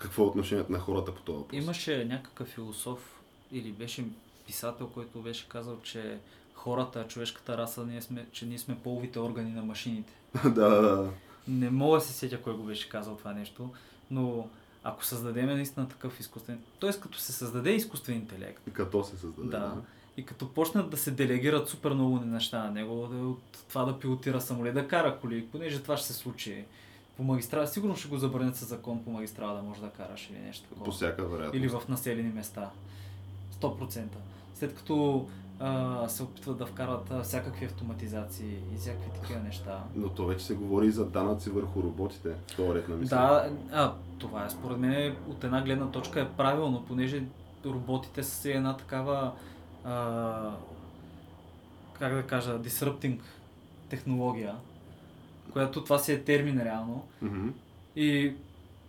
какво е отношението на хората по този въпрос. Имаше някакъв философ или беше писател, който беше казал, че хората, човешката раса, ние сме, че ние сме половите органи на машините. да, да, да. Не мога да се сетя кой го беше казал това нещо, но ако създадем наистина такъв изкуствен... Тоест като се създаде изкуствен интелект, Като се създаде. да, и като почнат да се делегират супер много неща на него, от това да пилотира самолет, да кара коли, понеже това ще се случи по магистрала, сигурно ще го забранят със закон по магистрала да можеш да караш или нещо такова. По всяка вероятност. Или в населени места. 100%. След като а, се опитват да вкарат а, всякакви автоматизации и всякакви такива неща. Но то вече се говори и за данъци върху роботите. В ред на мисъл. Да, а, това е според мен от една гледна точка е правилно, понеже роботите са си една такава а, как да кажа, disrupting технология, която това си е термин реално. Мгм. И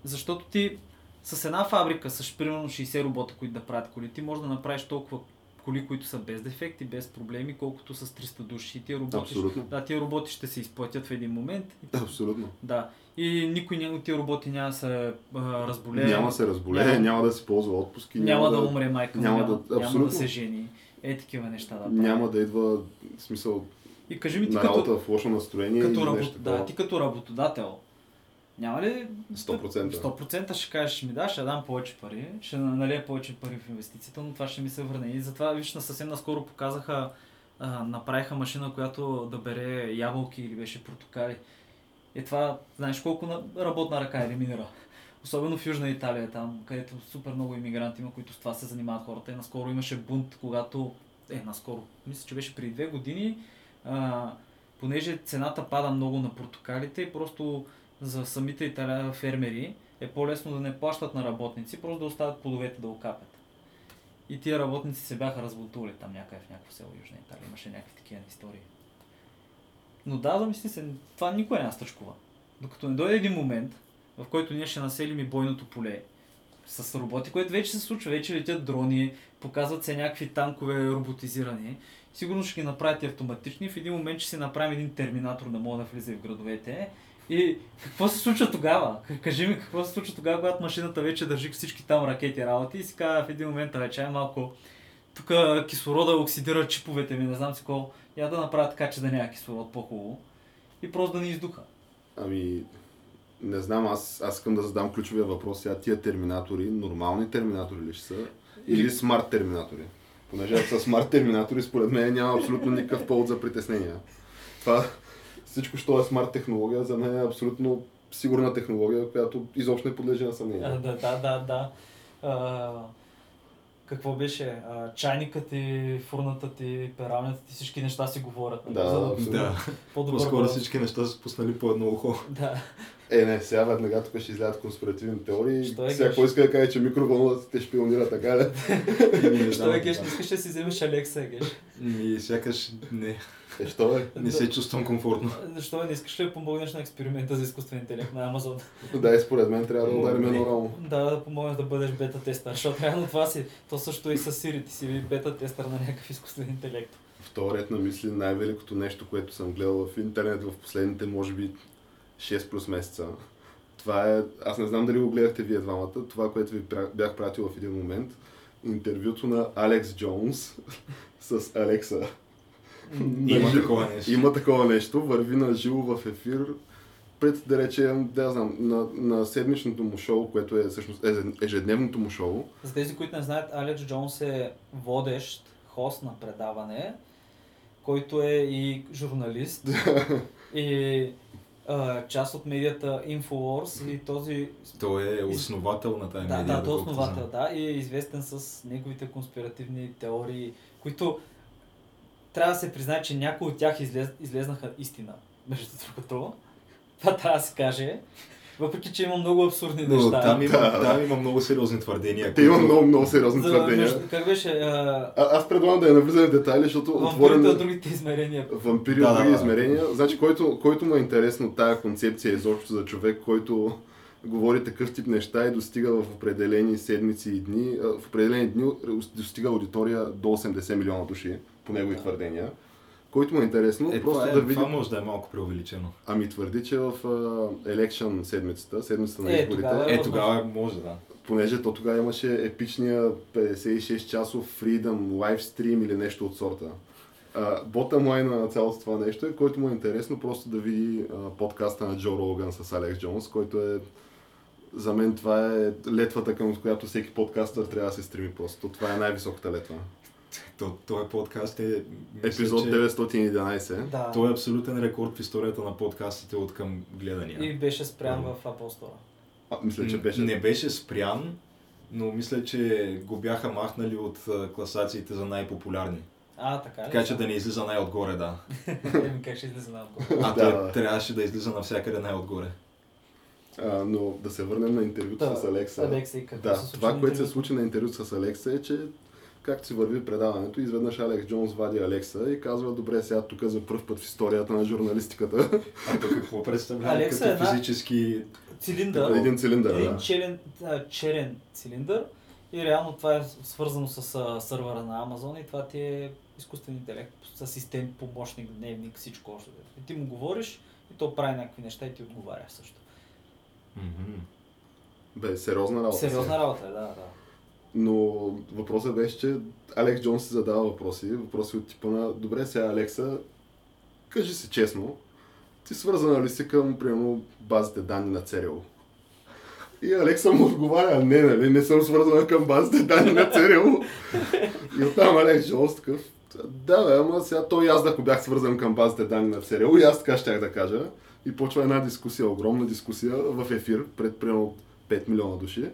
защото ти с една фабрика, с примерно 60 робота, които да правят коли, ти можеш да направиш толкова коли, които са без дефекти, без проблеми, колкото с 300 души. И тия роботи, Абсолютно. да, тия роботи ще се изплатят в един момент. Абсолютно. Да. И никой от тия роботи няма да се а, разболее. Няма да се разболее, няма- няма, да си ползва отпуски. Няма, да, умре майка, няма няма, да- няма, да се жени. Е, такива неща да прави. Няма да идва в смисъл И кажи ми ти на като, работа в лошо настроение като, работ... нещо да, ти като работодател, няма ли 100%. 100% ще кажеш, ми даш, ще дам повече пари, ще налия повече пари в инвестицията, но това ще ми се върне. И затова, виж, на съвсем наскоро показаха, а, направиха машина, която да бере ябълки или беше портокали. И това, знаеш колко на... работна ръка елиминира. Особено в Южна Италия, там, където супер много иммигранти има, които с това се занимават хората. И наскоро имаше бунт, когато... Е, наскоро. Мисля, че беше преди две години. А, понеже цената пада много на портокалите и просто за самите италя фермери е по-лесно да не плащат на работници, просто да оставят плодовете да окапят. И тия работници се бяха разбунтували там някъде в някакво село Южна Италия. Имаше някакви такива истории. Но да, замисли се, това никой няма стъчкова. Докато не дойде един момент, в който ние ще населим и бойното поле с роботи, което вече се случва, вече летят дрони, показват се някакви танкове роботизирани. Сигурно ще ги направят и автоматични. В един момент ще си направим един терминатор да мога да влиза в градовете. И какво се случва тогава? Кажи ми какво се случва тогава, когато машината вече държи всички там ракети работи и си казва в един момент, вече е малко тук кислорода оксидира чиповете ми, не знам си какво. Я да направя така, че да няма кислород по-хубаво. И просто да ни издуха. Ами, не знам, аз, аз искам да задам ключовия въпрос. Сега тия терминатори, нормални терминатори ли ще са? Или смарт терминатори? Понеже са смарт терминатори, според мен няма абсолютно никакъв повод за притеснения. Това, всичко, що е смарт технология, за мен е абсолютно сигурна технология, която изобщо не подлежи на съмнение. Да, да, да, да. А, какво беше? А, чайникът ти, фурната ти, пералнята ти, всички неща си говорят. нали? Да, За. Да, по-добър по-скоро баланс. всички неща са спуснали по едно ухо. Да. Е, не, сега веднага тук ще излядат конспиративни теории. Що е, сега кой иска да каже, че микровълновата те шпионира така ли? Що е, Геш, не искаш да си вземеш Алекса, Геш? И сякаш не, Е, що е? не се чувствам комфортно. Защо не искаш ли да помогнеш на експеримента за изкуствен интелект на Амазон? Да, и според мен трябва да ударим Не. нормално. Да, да помогнеш да бъдеш бета тестър, защото реално това си, то също и с Siri, ти си бета тестър на някакъв изкуствен интелект. В ред на мисли най-великото нещо, което съм гледал в интернет в последните, може би, 6 плюс месеца. Това е, аз не знам дали го гледахте вие двамата, това, което ви бях пратил в един момент, интервюто на Алекс Джонс с Алекса. Има такова нещо. Има такова нещо, върви на живо в ефир пред, да речем, да знам, на, на седмичното му шоу, което е всъщност еже- ежедневното му шоу. За тези, които не знаят, Алекс Джонс е водещ, хост на предаване, който е и журналист и а, част от медията Infowars и този... Той е основател на тази Да, медия. да, той е основател, да, и е известен с неговите конспиративни теории, които трябва да се признае, че някои от тях излез, излезнаха истина, между другото. Това трябва да се каже. Въпреки, че има много абсурдни Но неща. там има, Да. там има много сериозни твърдения. Те има много, много сериозни За, твърдения. между, как беше? А, А, аз предлагам да я навлизаме в детайли, защото вампирите отворен от другите измерения. вампири Да, от други да, да. измерения. Значи, който, който му е интересно тая концепция изобщо за човек, който говори такъв тип неща и достига в определени седмици и дни, в определени дни достига аудитория до 80 милиона души, по негови Да. твърдения. Който му е интересно, Е, просто това, е, да види... това може да е малко преувеличено. Ами твърди, че в uh, election седмицата, седмицата на Е, изборите, тогава е Е, тогава може да. понеже то тогава имаше епичния 56 часов Freedom лайвстрим или нещо от сорта. Ботъм лайн на цялото това нещо е, който му е интересно просто да види а, подкаста на Джо Роган с Алекс Джонс, който е за мен това е летвата, към която всеки подкастър трябва да се стреми просто. Това е най-високата летва. То, този подкаст е... мисля, Епизод че 911. Да. Той е абсолютен рекорд в историята на подкастите от към гледания. И беше спрян в Apple Store. А, мисля, че беше. Не беше спрян, но мисля, че го бяха махнали от класациите за най-популярни. А, така ли? Така че да не излиза най-отгоре, да. Как ще излезе на отгоре? А Да, трябваше да излиза навсякъде най-отгоре. А, но да се върнем на интервюто Да, с Алекса. Алекса и какво да, се случи това, което се случи на интервюто с Алекса е, че както си върви предаването, изведнъж Алекс Джонс вади Алекса и казва, добре, сега тук за първ път в историята на журналистиката. А тук какво представлява Алекса като е една- физически... Цилиндър. Един цилиндър, един да. черен, черен цилиндър и реално това е свързано с а, сървъра на Amazon и това ти е изкуствен интелект, асистент, помощник, дневник, всичко още. И ти му говориш и то прави някакви неща и ти отговаря също. Мгм. Бе, сериозна работа. Сериозна работа е, да, да. Но въпросът беше, че Алекс Джонс си задава въпроси. Въпроси от типа на, добре, сега Алекса, кажи си честно, ти свързана ли си към, примерно, базите данни на ЦРУ? И Алекса му отговаря, не, нали, не съм свързана към базите данни на ЦРУ. И оттам Алекс Джонс такъв, да, бе, ама сега той и аз, ако бях свързан към базите данни на ЦРУ, и аз така щях да кажа. И почва една дискусия, огромна дискусия в ефир пред примерно 5 милиона души.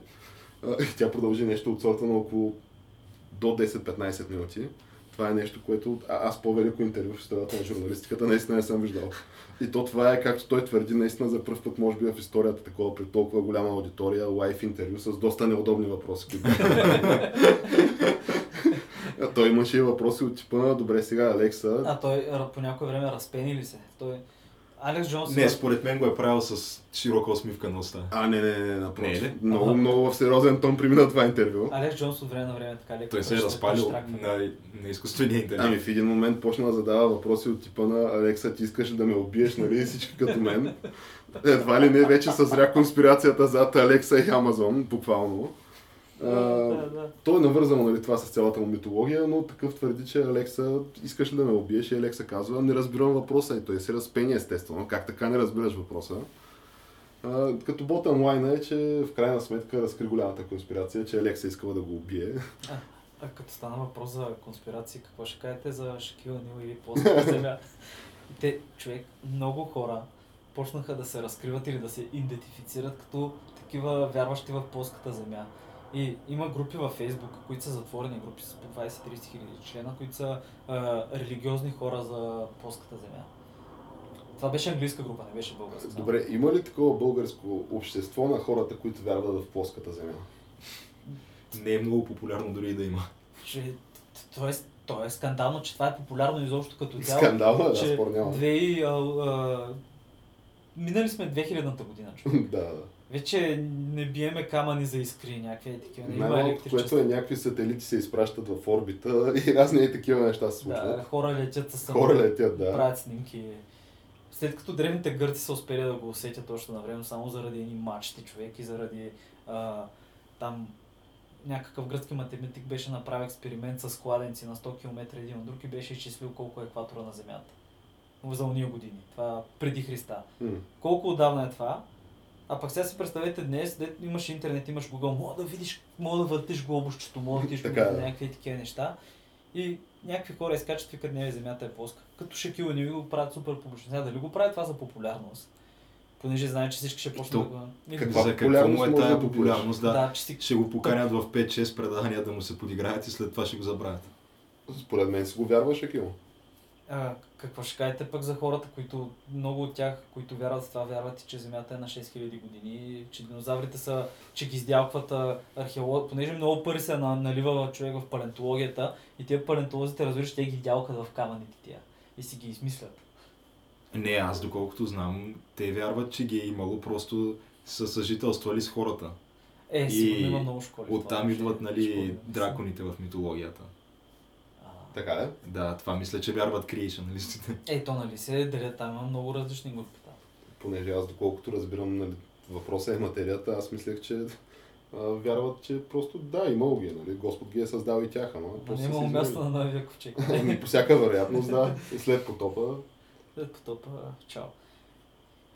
Тя продължи нещо от сорта на около до 10-15 минути. Това е нещо, което а- аз по-велико интервю в историята на журналистиката наистина не съм виждал. И то това е, както той твърди, наистина за първ път, може би в историята, такова при толкова голяма аудитория, лайф интервю с доста неудобни въпроси. той имаше и въпроси от типа на, добре сега Алекса, А той по някое време разпени ли се? Той... Алекс Джонс... Не, според мен го е правил с широка усмивка на уста. а не, не, не, Не напротив. ли? Много, Ага. много в сериозен тон премина това интервю. Алекс Джонс от време на време така леко Той се е разпалил на, на изкуствения интелект. Ами в един момент почна да задава въпроси от типа на Алекса, ти искаш ли да ме убиеш, нали, всички като мен. Едва ли не вече съзря конспирацията зад Алекса и Амазон, буквално. А, Да, да. то е навързано нали, това с цялата му митология, но такъв твърди, че Алекса, искаш ли да ме убиеш? И Алекса казва, не разбирам въпроса. И той се разпени естествено. Как така не разбираш въпроса? А, като ботъм лайна е, че в крайна сметка разкри голямата конспирация, че Алекса искала да го убие. А като стана въпрос за конспирации, какво ще кажете за Шакил Нил и плоската земя? Те, човек, много хора почнаха да се разкриват или да се идентифицират като такива вярващи в плоската земя. И има групи във Фейсбук, които са затворени групи с по 20-30 хиляди члена, които са а, религиозни хора за плоската земя. Това беше английска група, не беше българска. Добре, има ли такова българско общество на хората, които вярват в плоската земя? Не е много популярно дори и да има. Че, то, е, то е скандално, че това е популярно изобщо като цяло. Скандална, да, спор няма. две и, а, а, минали сме 2000-та година, човек. да, да. Вече не биеме камъни за искри, някакви такива. Не има което е някакви сателити се изпращат в орбита и разни и такива неща се Да, случват. хора летят с Хора летят, да. правят снимки. След като древните гърци са успели да го усетят още на време, само заради едни мачти човек и заради а, там някакъв гръцки математик беше направил експеримент с кладенци на 100 км един от друг и беше изчислил колко е екватора на Земята. За уния години. Това преди Христа. М. Колко отдавна е това? А пък сега си представете днес, де имаш интернет, имаш Google, мога да видиш, мога да въртиш глобусчето, мога да видиш Така е. някакви такива неща. И някакви хора изкачат, викат, не, земята е плоска. Като Шакил не го правят супер публично. Сега дали го правят това за популярност? Понеже знаят, че всички ще почнат да го... Каква За какво му е да тая популярност, да. Да, че си... Ще го поканят в 5-6 предавания да му се подиграят и след това ще го забравят. Според мен си го вярваш, Акил. А, какво ще кажете пък за хората, които много от тях, които вярват в това, вярват, че Земята е на 6000 години, че динозаврите са, че ги издялкват археолог, понеже много пари се на, налива човек в палеонтологията и тия палеонтолозите, разбираш, те ги дялкат в камъните тия и си ги измислят. Не, аз доколкото знам, те вярват, че ги е имало, просто са съжителствали с хората. Е, сигурно има много школи. оттам идват, нали, мен. драконите в митологията. Така е? Да, това мисля, че вярват креационалистите. Е, то нали се делят, там има много различни групи там. Понеже аз доколкото разбирам нали, въпроса е материята, аз мислех, че а, вярват, че просто да, имало ги, е, нали? Господ ги е създал и тях, ама не си място на новия ковчег. Ами, по всяка вероятност, да. И след потопа. След потопа, чао.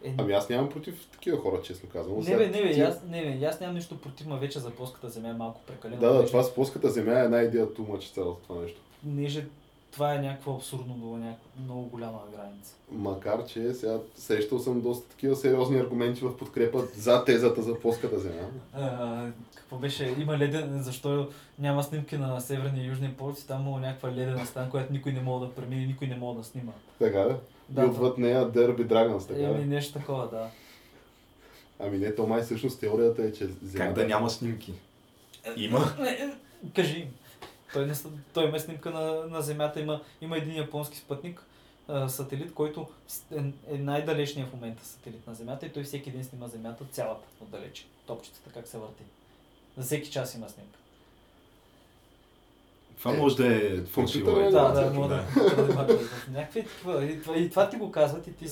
Е, Ами аз нямам против такива хора, честно казвам. Не бе, не бе, ти- аз, не бе, аз нямам нищо против, ма вече за плоската земя е малко прекалено. Да, да, това с плоската земя е една идея тума, че цялото това нещо. Понеже това е някакво абсурдно до някаква много голяма граница. Макар, че сега срещал съм доста такива сериозни аргументи в подкрепа за тезата за плоската земя. А, какво беше? Има леден, защо няма снимки на Северния и Южния полюс и там има някаква ледена стан, която никой не може да премине, никой не може да снима. Така да? Да, и отвъд нея Дерби Драгонс, така Еми нещо такова, да. Ами не, то май всъщност теорията е, че земята... Как да няма снимки? Има. Не, е, Кажи им. Той, не, той има снимка на, на Земята, има, има един японски спътник, а, сателит, който е, е най-далечният в момента сателит на Земята и той всеки ден снима Земята цялата отдалече. Топчетата как се върти. За всеки час има снимка. Това Е, може да е е, е. Да, да, да, мога да, да, Някакви такива. И това, и това ти го казват и ти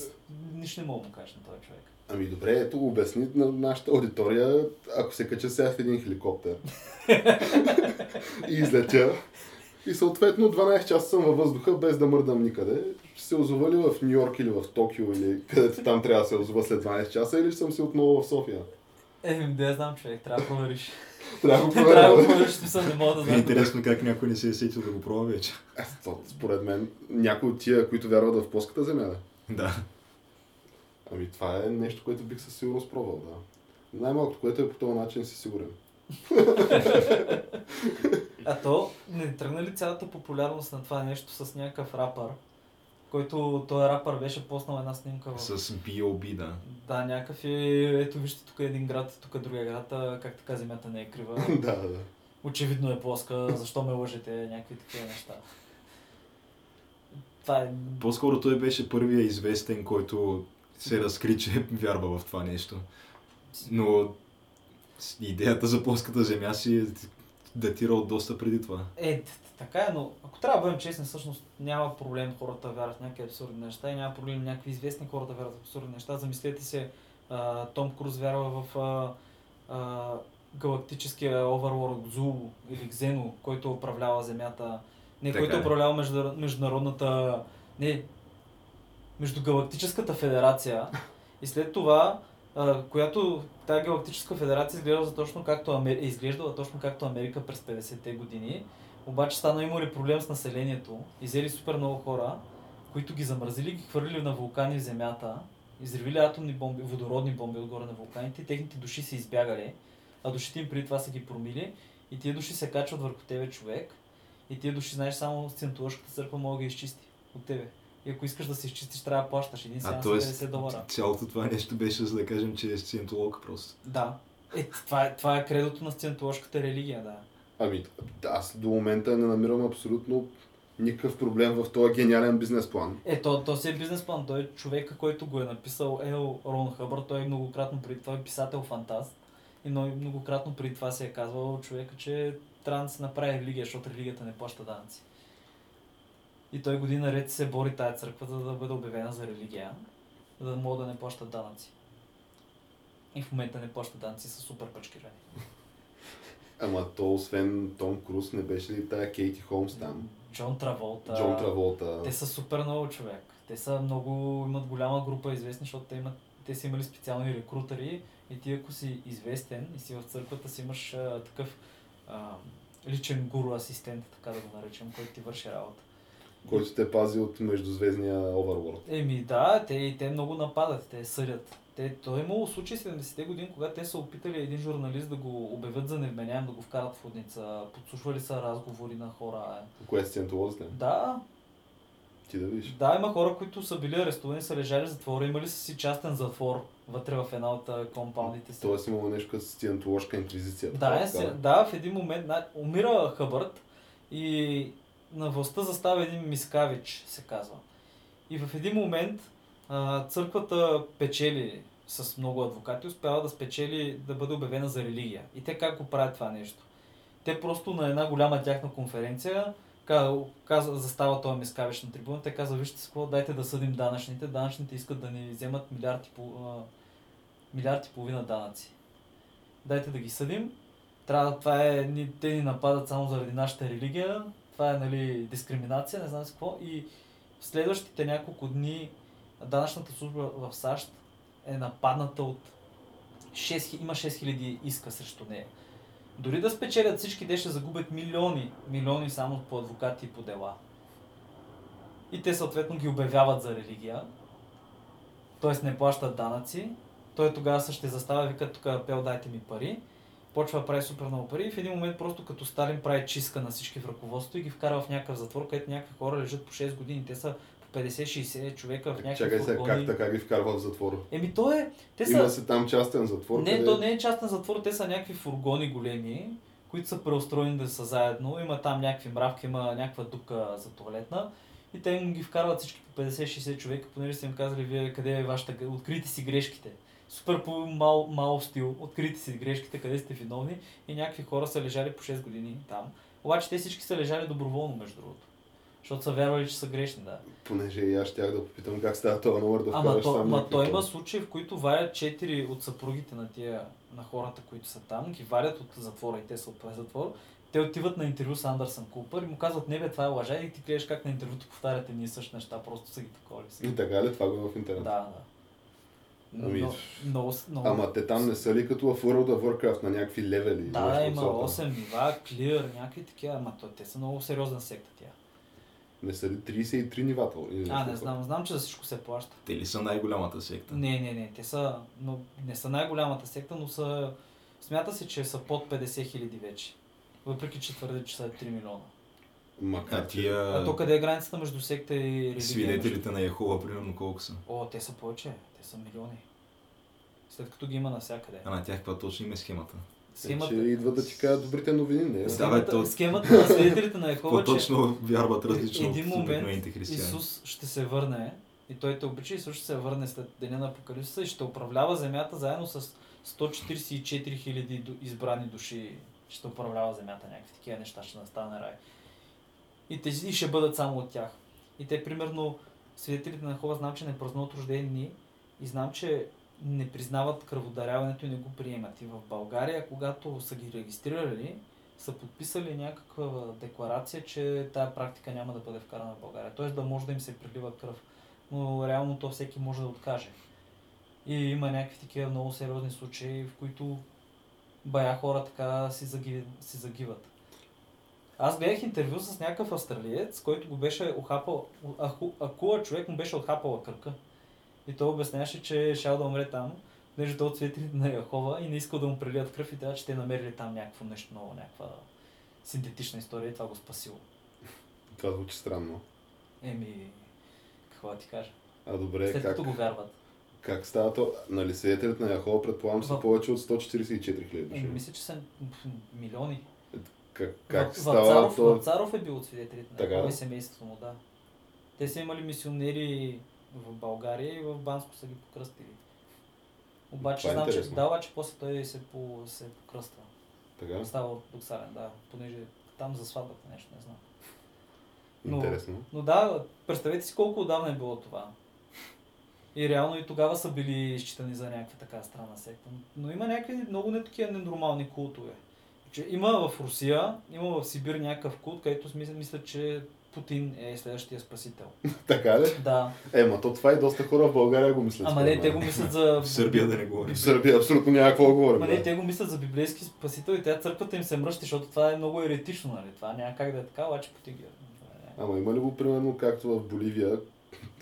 нищо не мога да му кажеш на този човек. Ами добре, ето обясни на нашата аудитория, ако се кача сега в един хеликоптер и излетя и съответно 12 часа съм във въздуха без да мърдам никъде, ще се озова ли в Нью Йорк или в Токио или където там трябва да се озова след 12 часа или ще съм си отново в София? Е, да я знам човек, трябва да провериш. Трябва да го трябва да го провериш, смисъл не мога да Е знам. интересно как някой не се е сетил да го пробва вече. Е, Според мен, някой от тия, които вярват в плоската земя, да. Да. Ами това е нещо, което бих със сигурност пробвал, да. Най-малкото, което е по този начин, си сигурен. А то не тръгна ли цялата популярност на това нещо с някакъв рапър, който този рапър беше поснал една снимка в... С B.O.B. да. Да, някакъв е, ето вижте тук е един град, тук е другия град, а как така земята не е крива. да, да. Очевидно е плоска, защо ме лъжете, някакви такива неща. Това е... По-скоро той беше първия известен, който се разкри, че вярва в това нещо. Но идеята за плоската земя си е датира от доста преди това. Е, така е, но ако трябва да бъдем честни, всъщност няма проблем хората вярват в някакви абсурдни неща и няма проблем някакви известни хора да вярват в абсурдни неща. Замислете се, а, Том Круз вярва в а, а, галактическия Overlord Зул или Xeno, който управлява Земята. Не, Така който е. управлява между, международната... Не, Междугалактическата федерация. И след това а, която тази галактическа федерация изглежда точно както Амер... е изглеждала точно както Америка през 50-те години. Обаче стана имали проблем с населението. Изели супер много хора, които ги замразили, ги хвърлили на вулкани в земята, изревили атомни бомби, водородни бомби отгоре на вулканите, и техните души са избягали, а душите им преди това са ги промили и тия души се качват върху тебе човек и тия души, знаеш, само Сциентоложката църква може да ги изчисти от тебе. И ако искаш да се изчистиш, трябва да плащаш един А сеанс т.е. 50 долара. цялото това нещо беше за да кажем, че е сциентолог просто. Да. Е, това, е, това е кредото на сциентоложката религия, да. Ами, аз до момента не намирам абсолютно никакъв проблем в този гениален бизнес план. Е, то, то си е бизнес план. Той е човека, който го е написал, е Рон Хъбър. Той е многократно преди това е писател фантаст. И много, многократно преди това се е казвал човека, че трябва да се направи религия, защото религията не плаща данъци. И той година ред се бори тая църква, за да бъде обявена за религия, за да могат да не плащат данъци. И в момента не плащат данъци са супер пачкирани. Ама то, освен Том Круз, не беше ли тая Кейти Холмс там? Джон Траволта. Джон Траволта. Те са супер много човек. Те са много, имат голяма група известни, защото те, имат, те са имали специални рекрутери и ти ако си известен и си в църквата си имаш а, такъв а, личен гуру асистент, така да го наречем, който ти върши работа. Който те пази от междузвездния Overworld. Еми да, те, те много нападат, те съдят. Те, то е имало случаи в 70-те години, когато те са опитали един журналист да го обявят за невменяем, да го вкарат в водница, подслушвали са разговори на хора. Кое е сциентолозите? Да, Ти да видиш. Да, има хора, които са били арестувани, са лежали в затвора, имали са си частен затвор вътре в една от компаундите си. Тоест имало нещо като сциентоложка инквизиция. Да, е, да, в един момент на, умира Хъбърт и на властта застава един Мискавич, се казва. И в един момент а, църквата печели с много адвокати, успява да спечели да бъде обявена за религия. И те как го правят това нещо? Те просто на една голяма тяхна конференция ка- казва, застава този Мискавич на трибуната, те казва, вижте какво, дайте да съдим данъчните. Данъчните искат да ни вземат милиард и, пол, а, милиард и половина данъци. Дайте да ги съдим. Трябва, това е, те ни нападат само заради нашата религия. Това е нали, дискриминация, не знам с какво. И в следващите няколко дни данъчната служба в САЩ е нападната от 6, има 6000 иска срещу нея. Дори да спечелят всички, те ще загубят милиони, милиони само по адвокати и по дела. И те съответно ги обявяват за религия, т.е. не плащат данъци. Той тогава ще застава и вика тук апел дайте ми пари. Почва да прави супер много пари и в един момент просто като Сталин прави чистка на всички в ръководството и ги вкара в някакъв затвор, където някакви хора лежат по 6 години. Те са по 50-60 човека в някакви Чакай сега, как така ги вкарва в затвор? Еми то е, те са... Има се там частен затвор, Не, къде... то не е частен затвор, те са някакви фургони големи, които са преустроени да са заедно. Има там някакви мравки, има някаква дупка за туалетна. И те им ги вкарват всички по 50-60 човека, понеже са им казали, вие къде е вашата... Открийте си грешките. Супер по мал, мал стил, открийте си грешките, къде сте виновни. И някакви хора са лежали по 6 години там. Обаче те всички са лежали доброволно, между другото. Защото са вярвали, че са грешни, да. Понеже и аз щях да попитам как става този номер да Ама то, ма някакви то има случаи, в които варят четири от съпругите на тия, на хората, които са там, ги варят от затвора и те са от този затвор. Те отиват на интервю с Андърсън Купър и му казват, не бе, това е лъжа и ти гледаш как на интервюто повтаряте ние същи неща, просто са ги таковали. И така ли? Това го е в интернет. Да, да. Ами, Но, много, много, Ама те там не са ли като в World of Warcraft на някакви левели? Да, има сорта? 8 нива, клир, някакви такива, ама то, те са много сериозна секта тя. Не са ли 33 нивата? А, не знам, знам, че за всичко се плаща. Те ли са най-голямата секта? Не, не, не, те са, но, не са най-голямата секта, но са, смята се, че са под 50 хиляди вече. Въпреки, че твърдят, че са 3 милиона. Макар, тия А то къде е границата между секта и религия? свидетелите на Яхова, примерно, колко са? О, те са повече, те са милиони. След като ги има навсякъде. А на тях каква точно им е схемата? Схемата, Че идват да ти кажат добрите новини, не? Да, бе, схемата, то- схемата на свидетелите на Яхова, че По-точно вярват различно един момент. Исус ще се върне и той те обича, Исус ще се върне след деня на Апокалипсиса и ще управлява земята заедно с 144 хиляди избрани души. Ще управлява земята, някакви такива неща ще настане рай. И, те, и ще бъдат само от тях. И те, примерно, свидетелите на Хова знам, че не празнуват рождени и знам, че не признават кръводаряването и не го приемат. И в България, когато са ги регистрирали, са подписали някаква декларация, че тая практика няма да бъде вкарана в България. Тоест да може да им се прилива кръв. Но реално то всеки може да откаже. И има някакви такива много сериозни случаи, в които бая хора така си, заги, си загиват. Аз гледах интервю с някакъв австралиец, който го беше охапал, аху, акула човек му беше отхапала кръка. И той обясняваше, че шал да умре там, понеже той от свидетелите на Яхова и не искал да му прелият кръв и трябва, че те намерили там някакво нещо ново, някаква синтетична история и това го спасило. Това звучи странно. Еми, какво да ти кажа? А добре, След как, като го вярват. как става то? Нали свидетелите на Яхова предполагам, че са В- повече от 144 хиляди души. мисля, че са милиони. Как, как Ва- става Вацаров, то? Вацаров е бил от свидетелите на Така и семейството му, да. Те са имали мисионери в България и в Банско са ги покръстили. Обаче Това е знам, че интересно. да, обаче после той се, по, се покръства. Така? Става ортодоксален, да. Понеже там за сватбата нещо, не знам. Но- Интересно. Но да, представете си колко отдавна е било това. И реално и тогава са били изчитани за някаква така странна секта. Но има някакви много не такива ненормални култове. Че има в Русия, има в Сибир някакъв култ, където мисля, мисля че Путин е следващия спасител. Така ли? Да. Е, ма то това и доста хора в България го мислят. Ама не, те го мислят за... В Сърбия да не говорим. В Сърбия абсолютно няма какво да говорим. Ама не, те го мислят за библейски спасител и тя църквата им се мръщи, защото това е много еретично, нали? Това няма как да е така, обаче Путин ги... е- Ама има ли го примерно както в Боливия,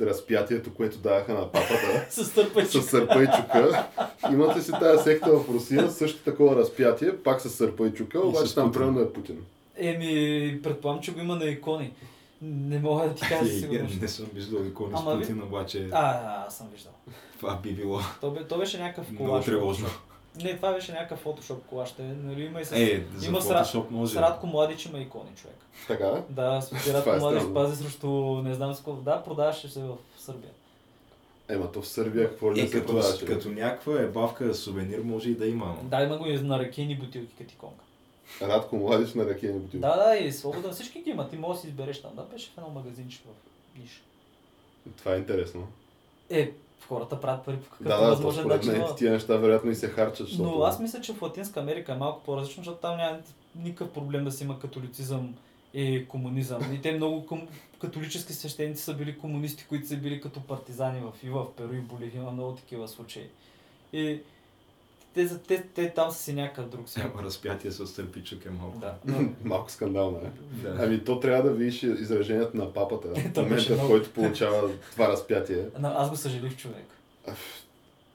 разпятието, което даваха на папата, С търпа с сърпа и чука. Имате си тази секта в Русия, също такова разпятие, пак с сърпа и чука, И обаче там примерно е Путин. Еми, предполагам, че го има на икони. Не мога да ти кажа Е, сигурност. Не съм виждал икони с Путин, обаче А, аз съм виждал. това би било То, бе, то беше някакъв много колаж. тревожно. Не, това беше някакъв фотошоп колаж. Те, нали, има и с... Е, за има с, фотошоп Ра- може. с Радко Младич има икони, човек. Така? Да, с Радко е Младич пази срещу не знам с какво. Да, продаваше се в Сърбия. Ема то в Сърбия какво ли не Е, се като, продаваше? като някаква ебавка сувенир може и да има. но- Да, има го и на ракийни бутилки като иконка. Радко Младич на ракияни бутилки. Да, да, и свобода. Всички ги има. Ти можеш да си избереш там. Да, беше в едно магазинче в Ниш. Това е интересно. Е, хората правят пари по какъв Да, да, възможен според начин. но- тия неща вероятно и се харчат, защото... Но аз мисля, че в Латинска Америка е малко по-различно, защото там няма никакъв проблем да си има католицизъм и комунизъм. И те много ком... католически свещеници са били комунисти, които са били като партизани в, и в Перу и Боливия. Има много такива случаи. И те, за- те, те, там са си някакъв друг си. Разпятие с търпичък е малко. Да. Малко скандално е. Да. Ами то трябва да видиш изражението на папата в момента, в който получава това разпятие. но аз го съжалих човек.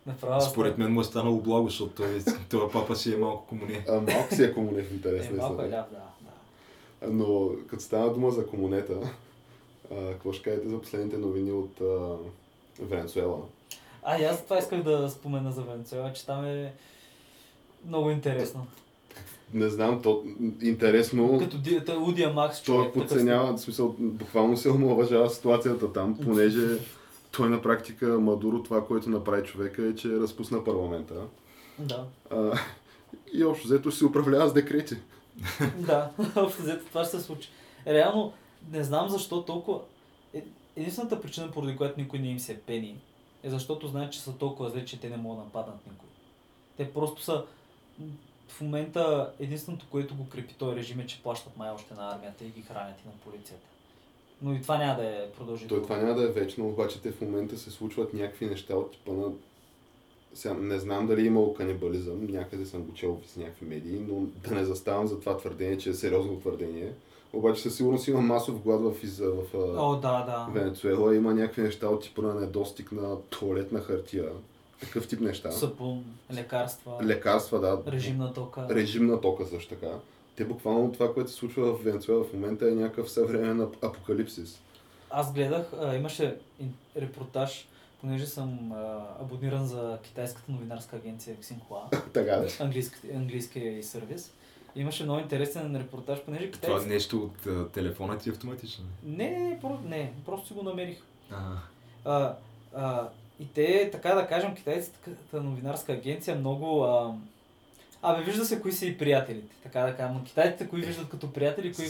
Направо. Според мен му е станало благо, защото той, този папа си е малко комуне. А, малко си е комуне в е, интересна малко е ляв, да. да. Но като стана дума за комунета, а, какво ще кажете за последните новини от а, Венецуела? А, и аз това исках да спомена за Венецуела, че там е много интересно. Не знам, то интересно. Като ди- та- Удия Макс Той човек. такъв подценява, в смисъл, буквално се омалважава ситуацията там, понеже той на практика Мадуро това, което направи човека е, че разпусна парламента. Да. А, и общо взето си управлява с декрети. Да, общо взето това ще се случи. Реално, не знам защо толкова... Е, единствената причина, поради която никой не им се пени, е защото знаят, че са толкова зле, че те не могат да нападнат никой. Те просто са... В момента единственото, което го крепи този режим е, че плащат май още на армията и ги хранят и на полицията. Но и това няма да е продължително. Той това няма да е вечно, обаче те в момента се случват някакви неща от типа на... Сега, не знам дали е имало канибализъм, някъде съм го чел в някакви медии, но да не заставам за това твърдение, че е сериозно твърдение. Обаче със сигурност има масов глад в, из, в, в О, да, да. Венецуела, има някакви неща от типа на недостиг на туалетна хартия. Такъв тип неща. Сапун, лекарства, Лекарства, да. режим на тока. Режим на тока също така. Те буквално това, което се случва в Венецуела в момента е някакъв съвременен ап- апокалипсис. Аз гледах, а, имаше репортаж, понеже съм а, абониран за китайската новинарска агенция Xinhua, така да. английски, английския сервис. Имаше много интересен репортаж, понеже Това китайците... нещо от а, телефона ти е автоматично. Не, не, не, про... не, просто си го намерих. А, а, и те, така да кажем, китайската новинарска агенция много... А, Абе, вижда се кои са и приятелите, така да кажем. Но Китайците кои виждат като приятели, кои.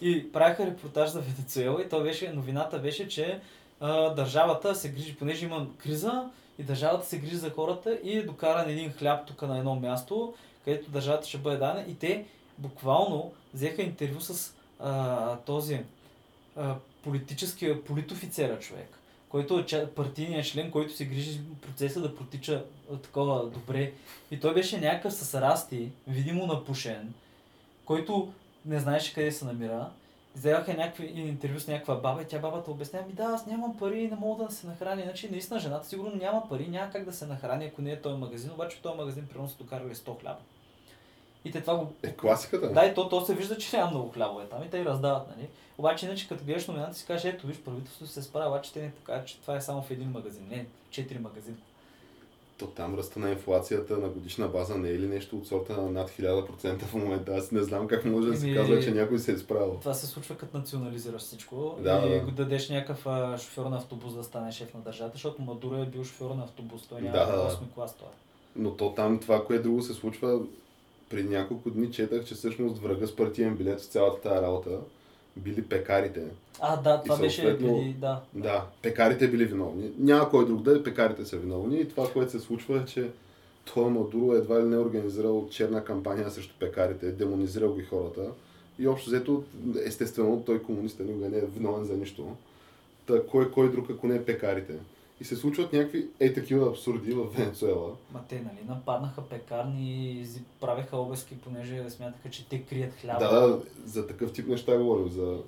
И правиха репортаж за Венецуела и то беше, новината беше, че а, държавата се грижи, понеже има криза и държавата се грижи за хората и е докаран един хляб тук на едно място, където държавата ще бъде дадена и те буквално взеха интервю с а, този а, политическия политофицера човек, който е партийният член, който се грижи процеса да протича такова добре. И той беше някакъв с расти, видимо напушен, който не знаеше къде се намира. Взеха някакви интервю с някаква баба и тя бабата обяснява ми, да, аз нямам пари, не мога да се нахраня. Иначе наистина жената сигурно няма пари, няма как да се нахрани, ако не е този магазин, обаче този магазин примерно са докарали 100 хляба. И те това го... Е, класиката. Да, и то, то се вижда, че няма много хлябове там и те и раздават, нали? Обаче иначе като гледаш новината си кажеш, ето виж, правителството се справя, обаче те не така, че това е само в един магазин, не, четири магазина. То там ръста на инфлацията на годишна база не е ли нещо от сорта на над 1000% в момента? Аз не знам как може да се Еми, казва, че някой се е справил. Това се случва като национализираш всичко Да, и да. го дадеш някакъв шофьор на автобус да стане шеф на държавата, защото Мадуро е бил шофьор на автобус, той няма Да, да, да. 8 клас това. Но то там това, кое друго се случва, преди няколко дни четах, че всъщност врага с партиен билет в цялата тази работа били пекарите. А, да, това беше преди, да. Да, пекарите били виновни. Няма кой друг да е, пекарите са виновни. И това, което се случва е, че той Мадуро едва ли не е организирал черна кампания срещу пекарите, демонизирал ги хората. И общо взето, естествено, той комунист никога не е виновен за нищо. Та кой, кой друг, ако не е пекарите? И се случват някакви е такива абсурди в Венецуела. Ма те, нали, нападнаха пекарни и правеха обески, понеже смятаха, че те крият хляба. Да, да, за такъв тип неща говорим, за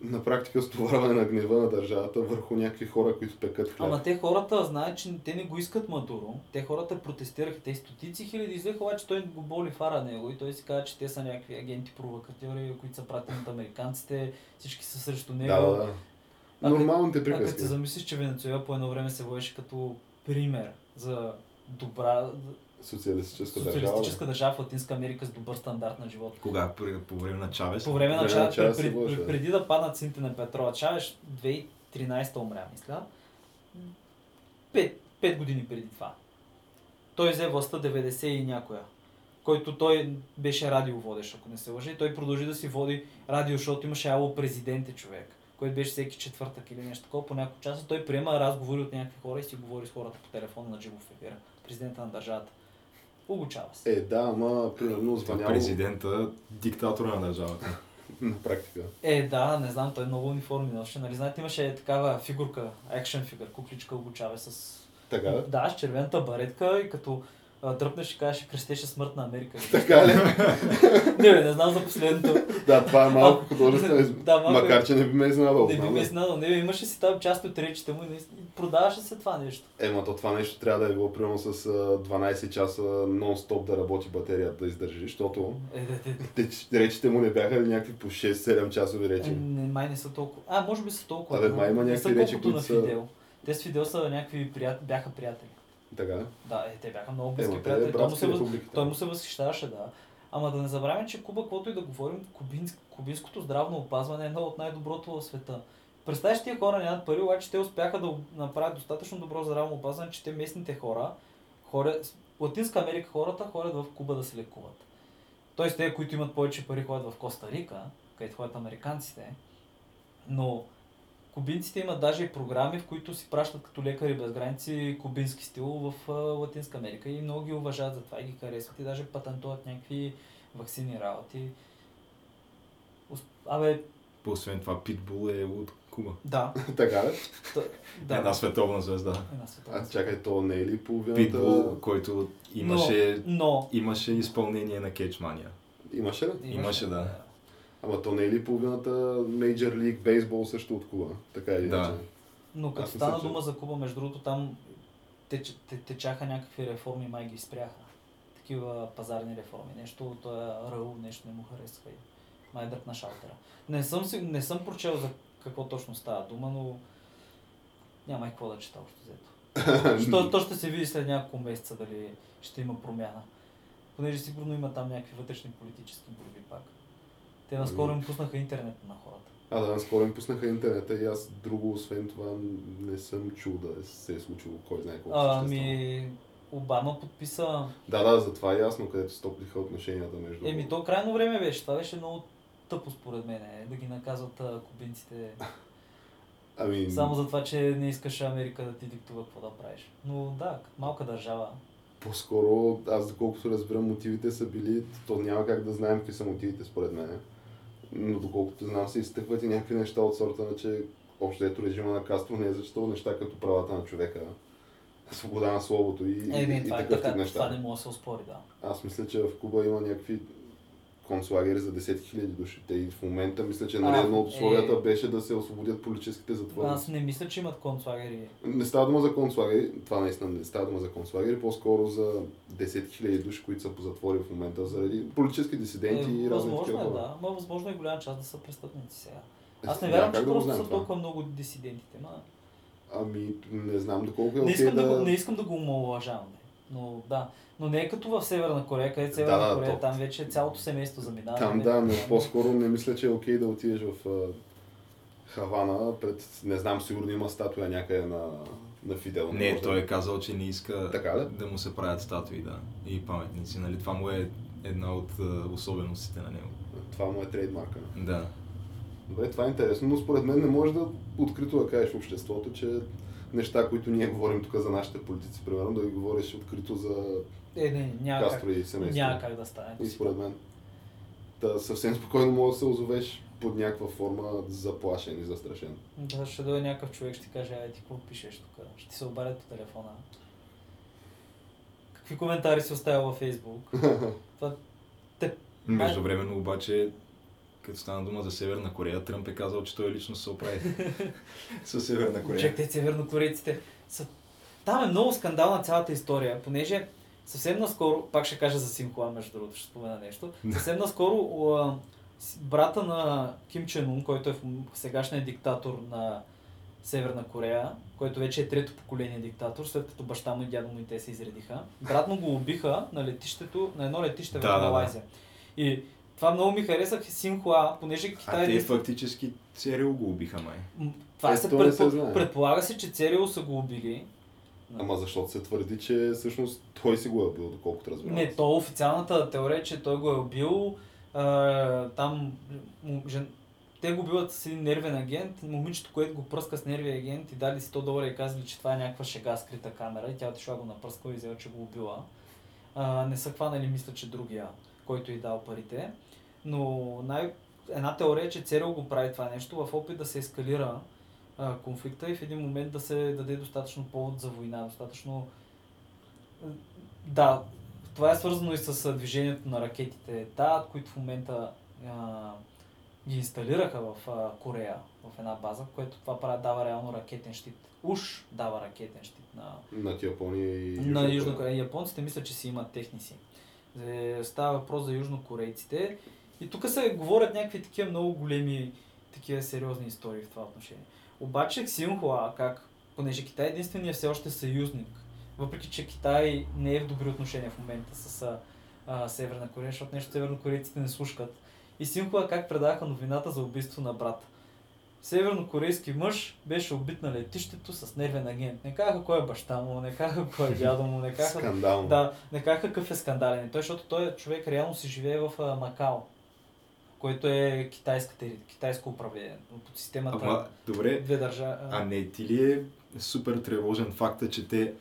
на практика стоварване на гнева на държавата върху някакви хора, които пекат хляб. Ама те хората знаят, че те не го искат Мадуро. Те хората протестираха, те стотици хиляди излеха, обаче той го боли фара него и той си казва, че те са някакви агенти провокатори, които са пратени от американците, всички са срещу него. Да, да, да. А Нормалните А като приказки. се замислиш, че Венецуела по едно време се водеше като пример за добра Социалистическа държава. социалистическа държава в Латинска Америка с добър стандарт на живот. Кога? По време на Чавес? По време на Чавес, пред, пред, да. преди да паднат цените на петрола, Чавеш 2013 умря, мисля. Пет, пет години преди това. Той взе властта 90 и някоя. Който той беше радиоводещ, ако не се лъжа. И той продължи да си води радио, защото имаше ало президенте човек, който беше всеки четвъртък или нещо такова по няколко часа. Той приема разговори от някакви хора и си говори с хората по телефона на живо в ефира. Президента на държавата. Получава се. Е, да, ама примерно Това звъняло президента, диктатора на държавата. на практика. Е, да, не знам, той е много униформи носи. Нали, знаете, имаше такава фигурка, екшен фигур, кукличка обучава с... Така ли? Да, с червената баретка и като дръпнеш и кажеш, кръстеше смърт на Америка. Така ли? не, бе, не знам за последното. Да, това е малко художествено, Да, малко е. макар че не би ме изненадал. Не би ме да. изненадал. Не, бе, имаше си там част от речите му и продаваше се това нещо. Ема то това нещо трябва да е било примерно с а, 12 часа нон-стоп да работи батерията да издържи, защото Е, те, речите му не бяха някакви по 6-7 часови речи. Не, май не са толкова. А, може би са толкова. Абе, май има някакви речи, които са-. Те с Фидел са някакви прият... бяха приятели. Така. Да, е, те бяха много близки е приятели. Той му, се, той да. му се възхищаваше, да. Ама да не забравяме, че Куба, каквото и да говорим, кубинск... кубинското здравно опазване е едно от най-доброто в света. Представяш, тия хора нямат пари, обаче те успяха да направят достатъчно добро здравно опазване, че те местните хора, хора Латинска Америка хората ходят в Куба да се лекуват. Тоест, те, които имат повече пари, ходят в Коста Рика, където ходят американците, но кубинците имат даже и програми, в които си пращат като лекари без граници кубински стил в Латинска Америка и много ги уважават за това и ги харесват и даже патентуват някакви вакцини работи. Абе, Освен това, Питбул е от Куба. да, така ли? да. Една световна звезда. Една световна А чакай, то не е ли половината? Питбул, който имаше, Но, имаше изпълнение на Кетчмания. Имаше ли? но Имаше, да. Ама то не е ли половината Major League Baseball също от Куба? Така или Да. Но като стана дума за Куба, между другото, там теч, те, течаха някакви реформи, май ги спряха. Такива пазарни реформи. Нещо, той Раул нещо не му харесва и май дръпна шалтера. Не съм, не съм прочел за какво точно става дума, но няма и какво да чета общо взето. То, то ще се види след няколко месеца дали ще има промяна. Понеже сигурно има там някакви вътрешни политически борби пак. Те наскоро им пуснаха интернет на хората. А, да, наскоро им пуснаха интернета и аз друго, освен това, не съм чул да се е случило кой знае колко съществено. Ами, Обама подписа Да, да, за това е ясно, където стоплиха отношенията между... Еми, то крайно време беше. Това беше много тъпо според мен, е, да ги наказват а, кубинците. Ами, Само за това, че не искаш Америка да ти диктува какво да правиш. Но да, малка държава. по-скоро, аз доколкото разбирам, мотивите са били, то няма как да знаем какви са мотивите според мен. Но доколкото знам, се изтъкват и някакви неща от сорта на, че общо ето режима на Кастро не е зачитал неща като правата на човека, свобода на словото и, Е, и, и е такъв така, тип неща. това не може да се оспори, да. Аз мисля, че в Куба има някакви концлагери за 10 000 души. Те и в момента мисля, че нали, едно от е. условията беше да се освободят политическите затворници. Аз не мисля, че имат концлагери. Не става дума за концлагери, това наистина не става дума за концлагери, по-скоро за 10 000 души, които са по затвори в момента заради политически дисиденти и разни възможно е, да. Ма възможно е голяма част да са престъпници сега. Е, Аз не вярвам, как че да просто са това. толкова много дисидентите. Ма... Ами, не знам доколко е Не, искам да... да... го, не искам да го омалуважавам. Но да. Но не е като в Северна Корея, където Да, Северна да, Корея, то- там вече цялото семейство заминава. Там Не, да, не, но по-скоро не мисля, че е окей да отидеш в Хавана пред, не знам, сигурно има статуя някъде на, на Фидел. Не, може да- той е казал, че не иска Така ли? да му се правят статуи, да, и паметници. Нали? Това му е една от особеностите на него. Това му е трейдмарка. Да. Добре, това е интересно, но според мен не можеш да открито да кажеш в обществото, че неща, които ние говорим тук за нашите политици, примерно, да ги говориш открито за Е, не, няма как, Кастро и семейство. няма как да стане. И според мен. Та съвсем спокойно може да се озовеш под някаква форма заплашен и застрашен. Да, ще дойде някакъв човек, ще ти каже, ай ти какво пишеш тук, ще ти се обадят по телефона. Какви коментари си оставил във Фейсбук? Това, те, Междувременно обаче, като стана дума за Северна Корея, Тръмп е казал, че той лично се оправи с Северна Корея. Чакайте, севернокорейците са... Там е много скандална цялата история, понеже съвсем наскоро, пак ще кажа за Синхуа, между другото, ще спомена нещо, съвсем наскоро брата на Ким Чен Ун, който е сегашният диктатор на Северна Корея, който вече е трето поколение диктатор, след като баща му и дядо му и те се изредиха. Брат му го убиха на летището, на едно летище Да, в да, да. Малайзия. И това много ми харесах Синхуа, понеже Китай А е те фактически ЦРУ го убиха, май. Това Е, се, не се предпо... знае. предполага се, че ЦРУ са го убили. Ама защото се твърди, че всъщност той си го е бил, доколкото разбирам. Не, то официалната теория е, че той го е убил. А, там жен... те го убиват с един нервен агент. Момичето, което го пръска с нервен агент и дали 100 долара и казали, че това е някаква шега скрита камера и тя отишла го напръскала и взела, че го убила. А, не са хванали, мисля, че другия, който и дал парите. Но най... една теория е, че ЦРУ го прави това нещо в опит да се ескалира а, конфликта и в един момент да се даде достатъчно повод за война, достатъчно... Да, това е свързано и с движението на ракетите ТААД, които в момента а, ги инсталираха в а, Корея, в една база, което това прави, дава реално ракетен щит. Уж дава ракетен щит на, Над Япония и на Южна Корея. Японците мисля, че си имат техници. Е, Става въпрос за южнокорейците. И тук се говорят някакви такива много големи, такива сериозни истории в това отношение. Обаче Ксинхуа, как, понеже Китай е единствения все още съюзник, въпреки че Китай не е в добри отношения в момента с а, а, Северна Корея, защото нещо севернокорейците не слушкат. И Синхуа как предаха новината за убийство на брата. Севернокорейски мъж беше убит на летището с нервен агент. Не казаха кой е баща му, не казаха кой е дядо му, не казаха Скандално. да, не казаха какъв е скандален. Той, защото той е човек реално си живее в а, Макао, което е китайско управление. Под системата Ама, добре, две държави. а не ти ли е супер тревожен факта, че те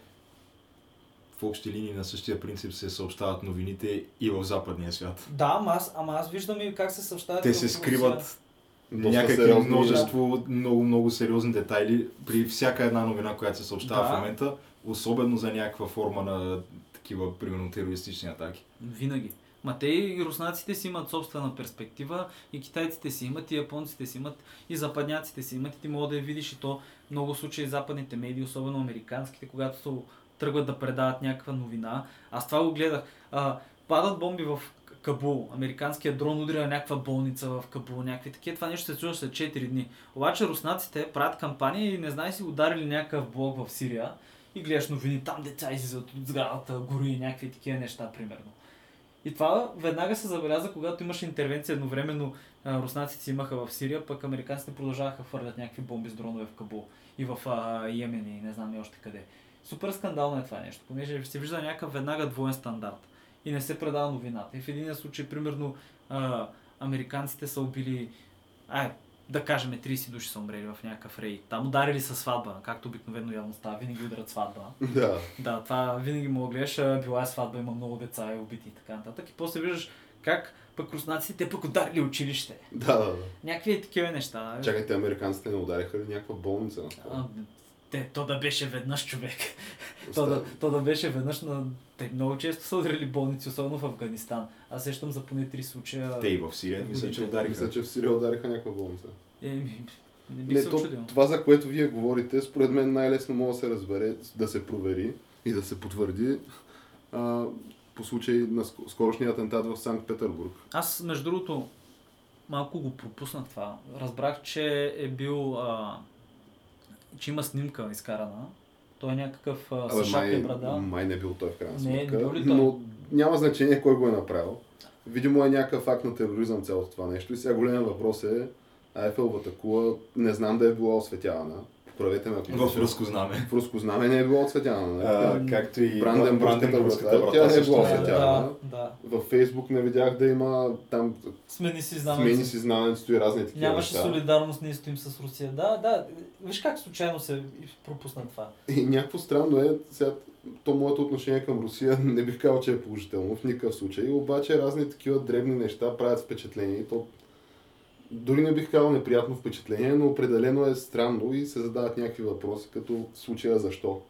в общи линии на същия принцип се съобщават новините и в западния свят? Да, ама аз, ама аз виждам и как се съобщават. Те се скриват някакви сериозни, множество, много, много сериозни детайли при всяка една новина, която се съобщава Да. в момента, особено за някаква форма на такива, примерно, терористични атаки. Винаги. Ма те и руснаците си имат собствена перспектива, и китайците си имат, и японците си имат, и западняците си имат, и ти мога да я видиш и то много случаи западните медии, особено американските, когато се тръгват да предават някаква новина. Аз това го гледах. А, падат бомби в Кабул. Американският дрон удря някаква болница в Кабул, някакви такива. Това нещо се случва след 4 дни. Обаче руснаците правят кампания и не знае си ударили някакъв блок в Сирия и гледаш новини, там деца излизат от сградата, гори и някакви такива неща, примерно. И това веднага се забеляза, когато имаше интервенция едновременно руснаците имаха в Сирия, пък американците продължаваха да хвърлят някакви бомби с дронове в Кабул и в а, Йемен и не знам и още къде. Супер скандално е това нещо, понеже се вижда някакъв веднага двоен стандарт и не се предава новината. И в един случай, примерно, а, американците са убили, ай, да кажем 30 души са умрели в някакъв рейд. Там ударили са сватба, както обикновено явно става, винаги ударят сватба. Да. Да, това винаги му гледаш, била е сватба, има много деца и убити и така нататък. И после виждаш как пък руснаците, те пък ударили училище. Да, да, да. Някакви такива неща. Чакайте, американците не удариха ли някаква болница? А, те, то да беше веднъж човек. то, да, то да беше веднъж на... Те много често са ударили болници, особено в Афганистан. Аз сещам за поне три случая. Те и в Сирия, мисля, че удариха. Мисля, че в Сирия удариха някаква болница. Е, ми, не бих Не, се то, това, за което вие говорите, според мен най-лесно може да се разбере, да се провери и да се потвърди а, по случай на ск- скорошния атентат в Санкт Петербург. Аз, между другото, малко го пропуснах това. Разбрах, че е бил... А, че има снимка изкарана. Той е някакъв а, с шапка и брада. май не бил той в крайна Не, не сметка. бил ли той? но няма значение кой го е направил. Видимо е някакъв акт на тероризъм цялото това нещо. И сега големия въпрос е Айфеловата кула не знам да е била осветявана. Поправете ме ако В руско знаме. В руско знаме не е била осветявана. нали? А, както и Бранденбургската Бранденбургската врата, тя не е била така. осветявана. Да, да. Във Фейсбук не видях да има там Смени си смени знаме. си знанието и разни такива Нямаше неща. солидарност, ние стоим с Русия. Да, да. Виж как случайно се пропусна това. И някакво странно е, сега, то моето отношение към Русия не бих казал, че е положително в никакъв случай, обаче разни такива дребни неща правят впечатление и то дори не бих казал неприятно впечатление, но определено е странно и се задават някакви въпроси, като в случая защо.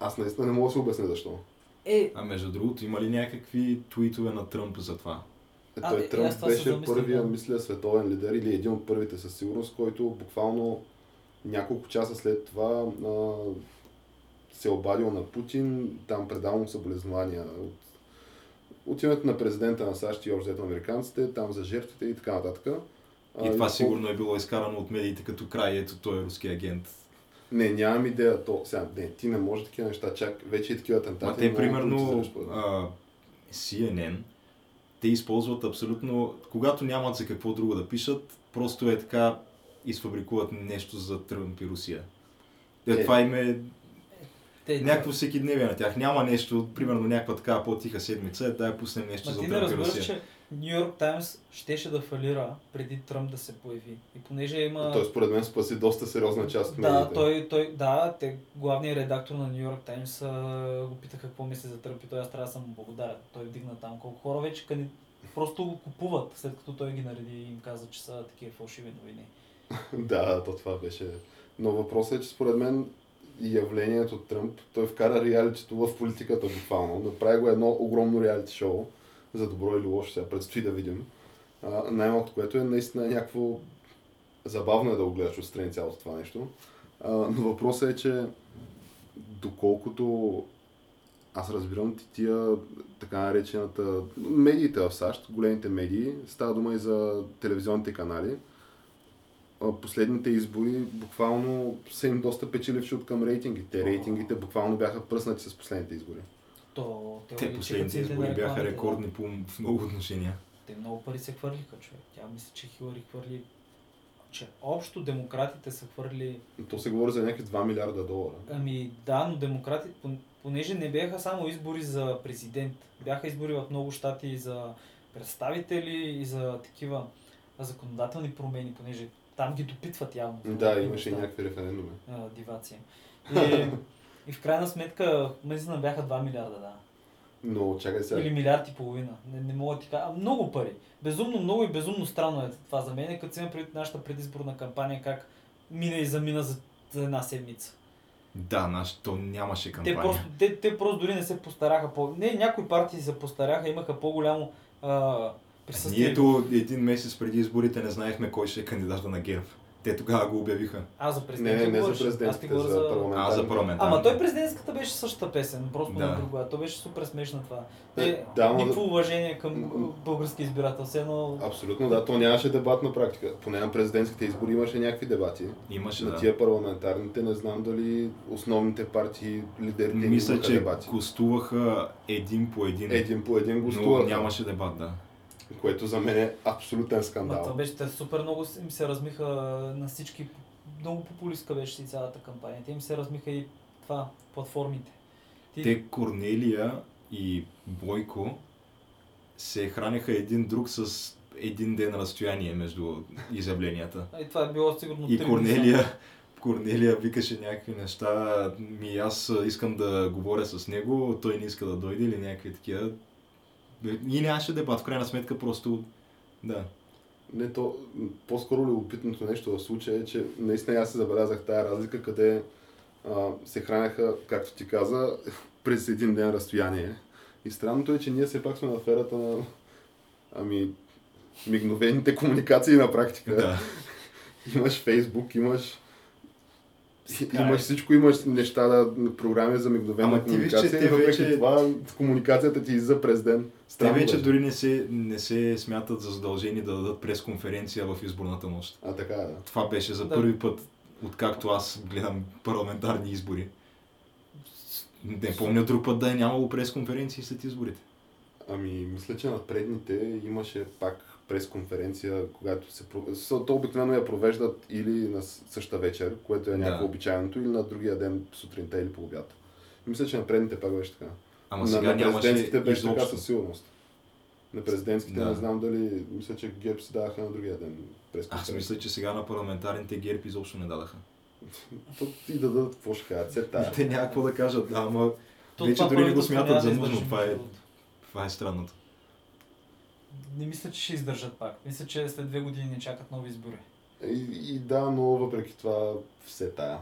Аз наистина не мога да се обясня защо. Е, А между другото, има ли някакви твитове на Тръмп за това? Е, А, той е, аз Тръмп това се беше първия, да. мисля, световен лидер или един от първите със сигурност, който буквално няколко часа след това а, се е обадил на Путин, там предал му съболезнования от, от името на президента на САЩ и общо американците, там за жертвите и така нататък. А, И това по- сигурно е било изкарано от медиите като край, ето той е руски агент. Не, нямам идея. То, сега, не, ти не можеш такива неща, чак вече и такива атентати. Ма те, примерно, а, CNN, те използват абсолютно, когато нямат за какво друго да пишат, просто е така, изфабрикуват нещо за Тръмп и Русия. Е, Е. това им е те, някакво всеки дневие на тях. Няма нещо, примерно някаква такава по-тиха седмица, е да пуснем нещо Ма за не Тръмп и Русия. че Нью Йорк Таймс щеше да фалира преди Тръмп да се появи. И понеже има... Той според мен спаси доста сериозна част от Да, той, той, да, те, главният редактор на Нью Йорк Таймс го питаха какво мисли за Тръмп и той аз трябва да съм благодарен. Той вдигна там колко хора вече кани... просто го купуват, след като той ги нареди и им каза, че са такива фалшиви новини. Да, то това беше. Но въпросът е, че според мен явлението Тръмп, той вкара реалитето в политиката буквално. Направи го едно огромно реалити шоу, за добро или лошо, сега предстои да видим. Най-малкото, което е наистина някакво забавно е да го гледаш отстрани цялото това нещо. А, но въпросът е, че доколкото аз разбирам ти тия така наречената медиите в САЩ, големите медии, става дума и за телевизионните канали, последните избори буквално са им доста печеливши от към рейтингите. Рейтингите буквално бяха пръснати с последните избори. То, те, Те последните избори бяха рекламите, да. рекордни по в много отношения. Те много пари се хвърлиха, човек. Тя мисля, че Хилари хвърли... Че общо демократите са хвърли... То се говори за някакви 2 милиарда долара. Ами да, но демократите, пон- понеже не бяха само избори за президент, бяха избори в много щати и за представители и за такива законодателни промени, понеже там ги допитват явно. Да, имаше някакви референдуми. дивация. И, и в крайна сметка, наистина бяха 2 милиарда, да. Но чакай сега. Или милиард и половина. Не, не мога ти кажа. А, много пари. Безумно много и безумно странно е това за мен, като си имам предвид нашата предизборна кампания, как мина и замина за, за една седмица. Да, наш, то нямаше Те кампания. просто, те, те просто дори не се постараха по... Не, някои партии се постараха, имаха по-голямо а, присъствие. Ние един месец преди изборите не знаехме кой ще е кандидата на ГЕРБ. Те тогава го обявиха. А, за президент. Не, не, не за президентските, говоря за парламентарните. А, за парламентарни. Ама той президентската беше същата песен, просто Да. на друга. То беше супер смешна това. Е, Е, да, никакво да- уважение към български избирател, все едно... Абсолютно, да. То нямаше дебат на практика. Поне на президентските избори имаше някакви дебати. Имаше На да. тия парламентарните не знам дали основните партии, лидерите Мисля, че дебати. гостуваха един по един. Един по един но гостуваха, нямаше дебат, да. Което за мен е абсолютен Ма, това скандал. беше, те супер много им се размиха на всички, много популистка беше си цялата кампания. Те им се размиха и това, платформите. Ти, Те Корнелия и Бойко се хранеха един друг с един ден разстояние между изявленията. и това е било сигурно И Корнелия, Корнелия викаше някакви неща, ми аз искам да говоря с него, той не иска да дойде или някакви такива. И нямаше дебат, в крайна сметка просто... Да. Не, то по-скоро любопитното нещо в случая е, че наистина аз се забелязах тая разлика, къде а, се хранеха, както ти каза, през един ден разстояние. И странното е, че ние все пак сме на аферата на ами, мигновените комуникации на практика. Да. Имаш Фейсбук, имаш Имаш всичко, имаш неща, да, програми за мигновена Ама ти виж, че комуникация те и въпреки вече- това комуникацията ти излиза през ден. Те Странно вече беше. дори не се, не се смятат за задължени да дадат пресконференция в изборната нощ. А така е, да. Това беше за Да. първи път, откакто аз гледам парламентарни избори. Не помня друг път да е нямало пресконференции след изборите. Ами, мисля, че на предните имаше пак пресконференция, когато се... То обикновено я провеждат или на същата вечер, което е някакво Да. обичайното, или на другия ден сутринта или по обяд. Мисля, че на предните пак беше така. Ама на, сега на президентските беше така изобщо. със сигурност. На президентските Да. не знам дали... Мисля, че ГЕРБ си даваха на другия ден Аз пресконференция. мисля, че сега на парламентарните ГЕРБ изобщо не дадаха. То и да дадат какво ще кажат. Тая. Те няма какво да кажат, да, ама То Вече дори не го смятат за да нужно, това е- това е странното. Не мисля, че ще издържат пак. Мисля, че след две години не чакат нови избори. И, и да, но въпреки това все тая.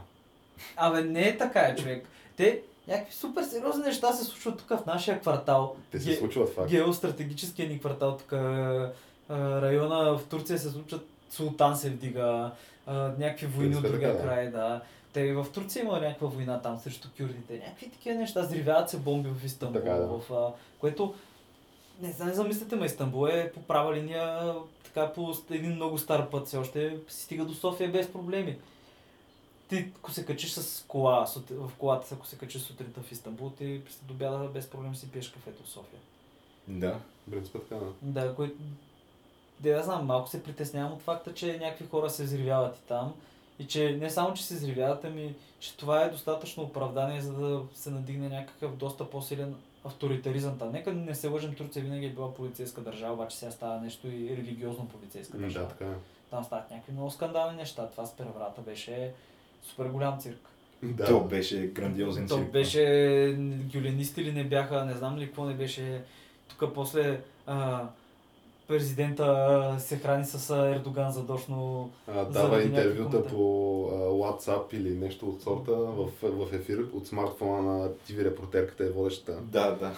Абе, не е така, е, човек. Те, някакви супер сериозни неща се случват тук в нашия квартал. Те се Ге- случват факт. Геостратегическия ни квартал, тук а, а, района в Турция се случват, Султан се вдига, а, някакви войни от другия да. край, да. Те в Турция има някаква война там срещу кюрдите. Някакви такива неща, взривяват се бомби в Истанбул, да. в, а, което не знам, не замислите, ма Истанбул е по права линия, така по един много стар път все още си стига до София без проблеми. Ти, ако се качиш с кола, в колата, ако се качиш сутринта в Истанбул, ти след обяда без проблем си пиеш кафето в София. Да. В принципе така, да. Да, да знам, малко се притеснявам от факта, че някакви хора се взривяват и там. И че не само, че се взривяват, ами, че това е достатъчно оправдание, за да се надигне някакъв доста по-силен авторитаризъм там. Нека не се лъжим, Турция винаги е била полицейска държава, обаче сега става нещо и религиозно полицейска държава. Да, така е. Там стават някакви много скандални неща. Това с преврата беше супер голям цирк. Да, То беше грандиозен То цирк. беше гюленисти ли не бяха, не знам ли какво не беше. Тук после а, президента се храни с Ердоган задочно. А, дава интервюта по а, WhatsApp или нещо от сорта в, в ефир от смартфона на TV репортерката е водещата. Да, да.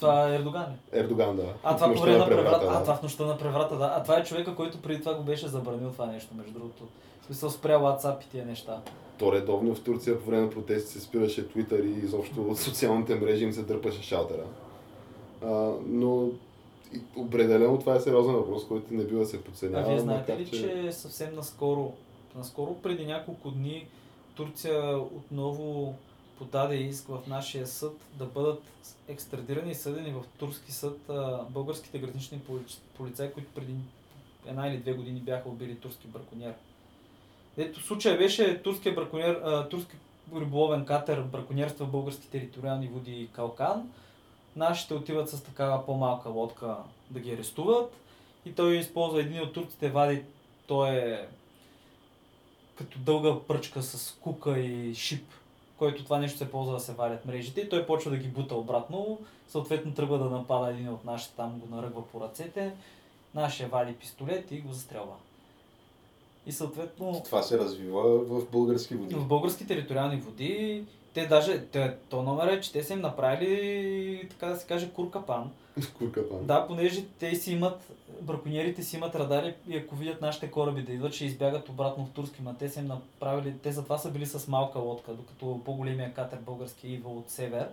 Това е Ердоган? Ердоган, да. А, това по време на преврата, преврата. А, да. това в нощта на преврата, да. А това е човека, който преди това го беше забранил това нещо, между другото. В смисъл спря WhatsApp и тия неща. То редовно в Турция по време на протести се спираше Twitter и изобщо от социалните мрежи им се дърпаше шалтера. А, но определено това е сериозен въпрос, който не бива да се А подценява. вие знаете макар ли, че съвсем наскоро, наскоро преди няколко дни, Турция отново подаде иск в нашия съд да бъдат екстрадирани и съдени в турски съд а, българските гранични поли- полицаи, които преди една или две години бяха убили турски браконьер. Ето случая беше турския браконьер, а, турски риболовен катер браконьерства в български териториални води Калкан. Нашите отиват с такава по-малка лодка да ги арестуват и той използва един от турците, вади, той е като дълга пръчка с кука и шип, който това нещо се ползва да се валят мрежите и той почва да ги бута обратно, съответно тръгва да напада един от нашите, там го наръгва по ръцете, нашия вади пистолет и го застрелва. И съответно Това се развива в български води. в български териториални води, те даже, те, то номер е, че те са им направили, така да се каже, куркапан. Куркапан. Да, понеже те си имат, браконьерите си имат радари и ако видят нашите кораби да идват, ще избягат обратно в турски, ма те са им направили, те затова са били с малка лодка, докато по-големия катер български идва от север,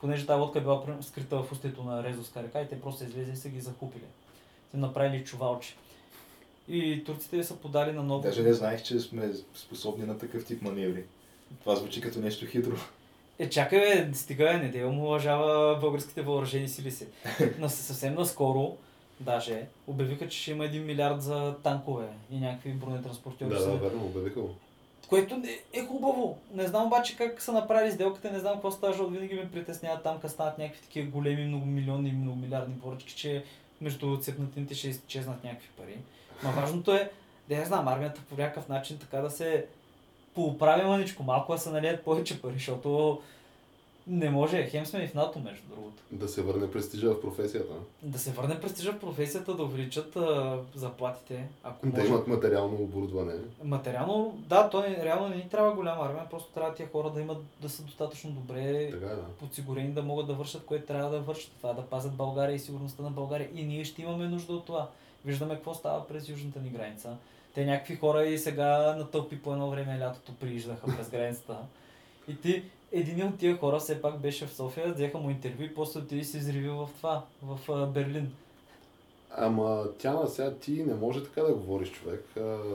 понеже тази лодка е била скрита в устието на Резовска река и те просто излезли и са ги захупили. Им направили чувалче. И турците са подали на ново... Даже не знаех, че сме способни на такъв тип маневри. Това звучи като нещо хитро. Е, чакай, бе, стига, не да уважава българските въоръжени сили си. На, съвсем наскоро, даже, обявиха, че ще има 1 милиард за танкове и някакви бронетранспортьори. Да, да, верно, обявиха. Което не- е хубаво. Не знам обаче как са направили сделката, не знам какво става, защото винаги ме притеснява там, къде станат някакви такива големи, многомилионни, многомилиардни поръчки, че между цепнатините ще изчезнат някакви пари. Ма важното е, да я знам, армията по някакъв начин така да се поуправи мъничко, малко да се налият повече пари, защото Не може, хем сме и в НАТО, между другото. Да се върне престижа в професията. Да се върне престижа в професията, да увеличат а, заплатите, ако Да може. имат материално оборудване. Материално, да, то не, реално не ни трябва голяма армия, просто трябва тия хора да имат, да са достатъчно добре Така е, да. подсигурени да могат да вършат, което трябва да вършат. Това да пазят България и сигурността на България. И ние ще имаме нужда от това. Виждаме какво става през южната ни граница. Те някакви хора и сега натълпи по едно време лятото прииждаха през границата. И ти, един от тия хора все пак беше в София, взеха му интервю и после отиде и се изриви в това, в Берлин. Ама Тяна, сега ти не може така да говориш човек,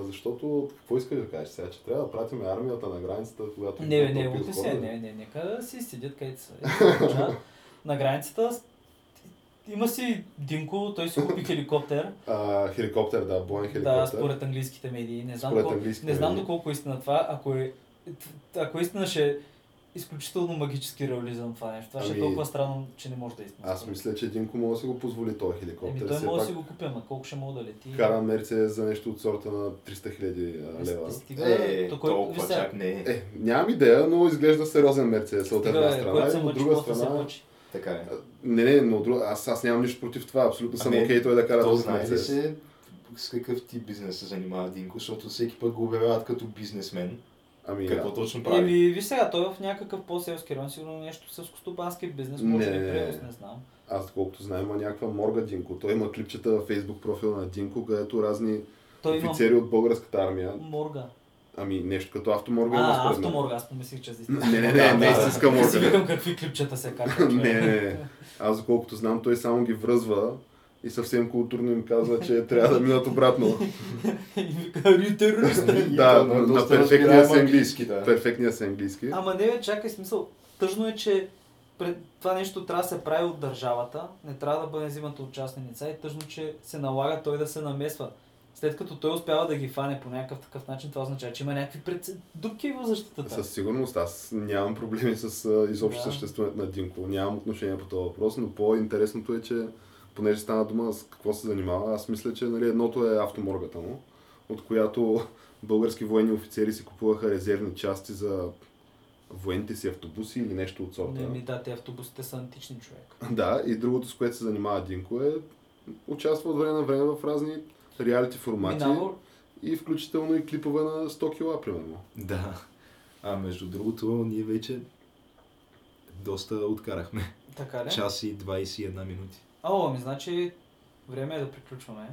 защото какво искаш да кажеш сега, че трябва да пратим армията на границата, когато Не, не, се, да? не, не, нека си седят където са. На границата има си Динко, той си купи хеликоптер. А, хеликоптер, да, боен хеликоптер. Да, според английските медии. Не знам, Според кол... английските не знам доколко е истина това. Ако е, ако е истина ще е изключително магически реализъм това нещо. Това ще е Ами, толкова странно, че не може да е истина. Аз мисля, че Динко може да си го позволи този хеликоптер. Еми, той може да си го купи, ама колко ще мога да лети. Кара Мерцедес за нещо от сорта на 300 хиляди лева. стига, Е, то кой- толкова сега- чак не е. Е, нямам идея, но изглежда сериозен Мерцедес от една страна който и се от друга се страна. мъчи. Така е. Не, не, но от друга, аз, аз нямам нищо против това, абсолютно съм Ами, окей той да кара То знае ли се с какъв тип бизнес се занимава Динко, защото всеки път го обявяват като бизнесмен. Ами, Какво а, точно прави? Еми, виж сега, той е в някакъв по-селски район, сигурно нещо селско-стопански бизнес, може Не, би не, превоз, не. знам. аз колкото знам има някаква морга Динко. Той има клипчета във фейсбук профила на Динко, където разни Той има офицери от българската армия, морга. Ами нещо като автоморга А, автоморга, аз помислих, че за. Не, не, не, не, истинска Не си морга. викам какви клипчета се качват. не, не, не. Аз доколкото знам, той само ги връзва и съвсем културно им казва, че трябва да минат обратно. И вика, «Ри терорист!» да, на, перфектния с английски. да. Перфектния с английски. Ама не, бе, чакай, смисъл. Тъжно е, че пред това нещо трябва да се прави от държавата, не трябва да бъде взимато от частни лица и тъжно, че се налага той да се намесва. След като той успява да ги фане по някакъв такъв начин, това означава, че има някакви пред... дупки в защитата. Със сигурност аз нямам проблеми с а, изобщо Да. съществуването на Динко. Нямам отношение по този въпрос, но по-интересното е, че понеже стана дума с какво се занимава, аз мисля, че нали, едното е автоморгата му, от която български военни офицери си купуваха резервни части за военните си автобуси или нещо от сорта. Не ми да, те автобусите са антични човек. Да, и другото, с което се занимава Динко е участва от време на време в разни реалити формати Минава, и включително и клипове на 100 кила, примерно. Да. А между другото, ние вече доста откарахме. така ли? Час и 21 минути. О, ами значи време е да приключваме.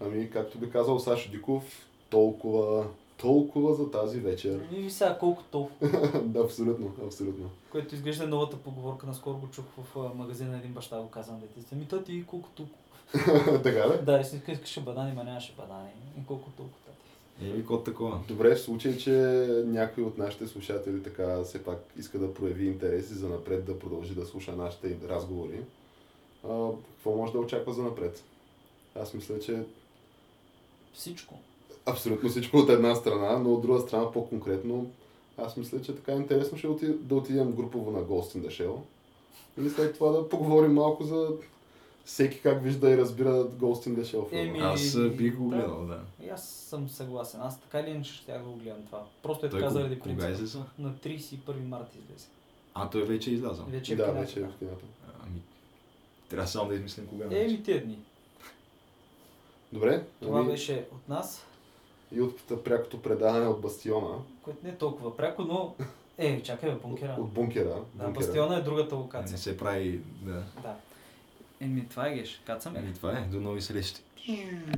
Ами, както би казал Сашо Диков, толкова, толкова за тази вечер. И ви сега колко толкова, да, абсолютно, абсолютно. което изглежда новата поговорка, наскоро го чух в магазина на един баща, го казвам детето. Ми тати, колко толкова. така ли? Да, си искаше банани, ма нямаше банани. И колко толкова тати. Еми, код такова. Добре, в случай, че някой от нашите слушатели така все пак иска да прояви интерес и за напред да продължи да слуша нашите разговори, а, какво може да очаква за напред? Аз мисля, че Всичко. абсолютно всичко от една страна, но от друга страна по-конкретно, аз мисля, че така интересно ще оти- да отидем групово на Ghost in the Shell и след това да поговорим малко за всеки как вижда и разбира Ghost in the Shell филма. Еми, Аз бих го да. гледал, да. И аз съм съгласен. Аз така или иначе ще го гледам това. Просто е Той така заради кога принципа. излезе? На 31 марта излезе. А, той вече е излязъл. Вече е да, кината, вече е в киното. Ами, трябва само да измислим кога. да. Еми тия дни. Добре, Това ами, беше от нас, и от прякото предаване от Бастиона, което не е толкова пряко, но... Е, чакай бе, бункера. от бункера. Да, бункера. бастиона е другата Не локация. се прави, да. Да. Еми, това е геш. Кацаме. Еми, това е. До нови срещи.